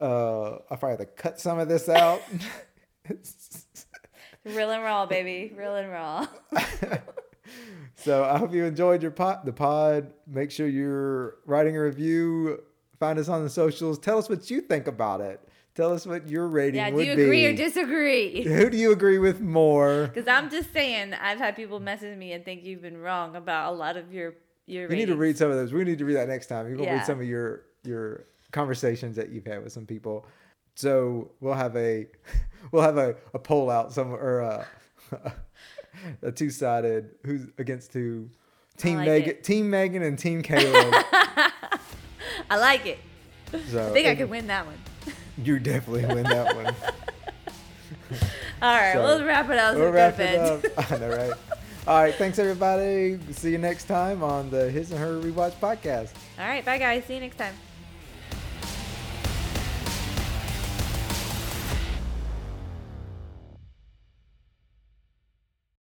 S1: Uh, I probably have to cut some of this out.
S2: Real and raw, baby. Real and raw.
S1: so I hope you enjoyed your pod, the pod. Make sure you're writing a review. Find us on the socials. Tell us what you think about it. Tell us what your rating
S2: Yeah, do
S1: would
S2: you agree
S1: be.
S2: or disagree?
S1: Who do you agree with more?
S2: Because I'm just saying, I've had people message me and think you've been wrong about a lot of your your.
S1: You need to read some of those. We need to read that next time. You're gonna
S2: Yeah.
S1: read some of your your conversations that you've had with some people. So we'll have a we'll have a, a poll out some or a, a two sided who's against who. Team
S2: like
S1: Megan,
S2: it.
S1: Team Megan, and Team Caleb.
S2: I like it.
S1: So
S2: I think I could win that one.
S1: You definitely win that one.
S2: All right,
S1: So,
S2: we'll wrap it up.
S1: We'll wrap it up. I know, right? All right, thanks everybody. See you next time on the His and Her Rewatch podcast.
S2: All right, bye guys. See you next time.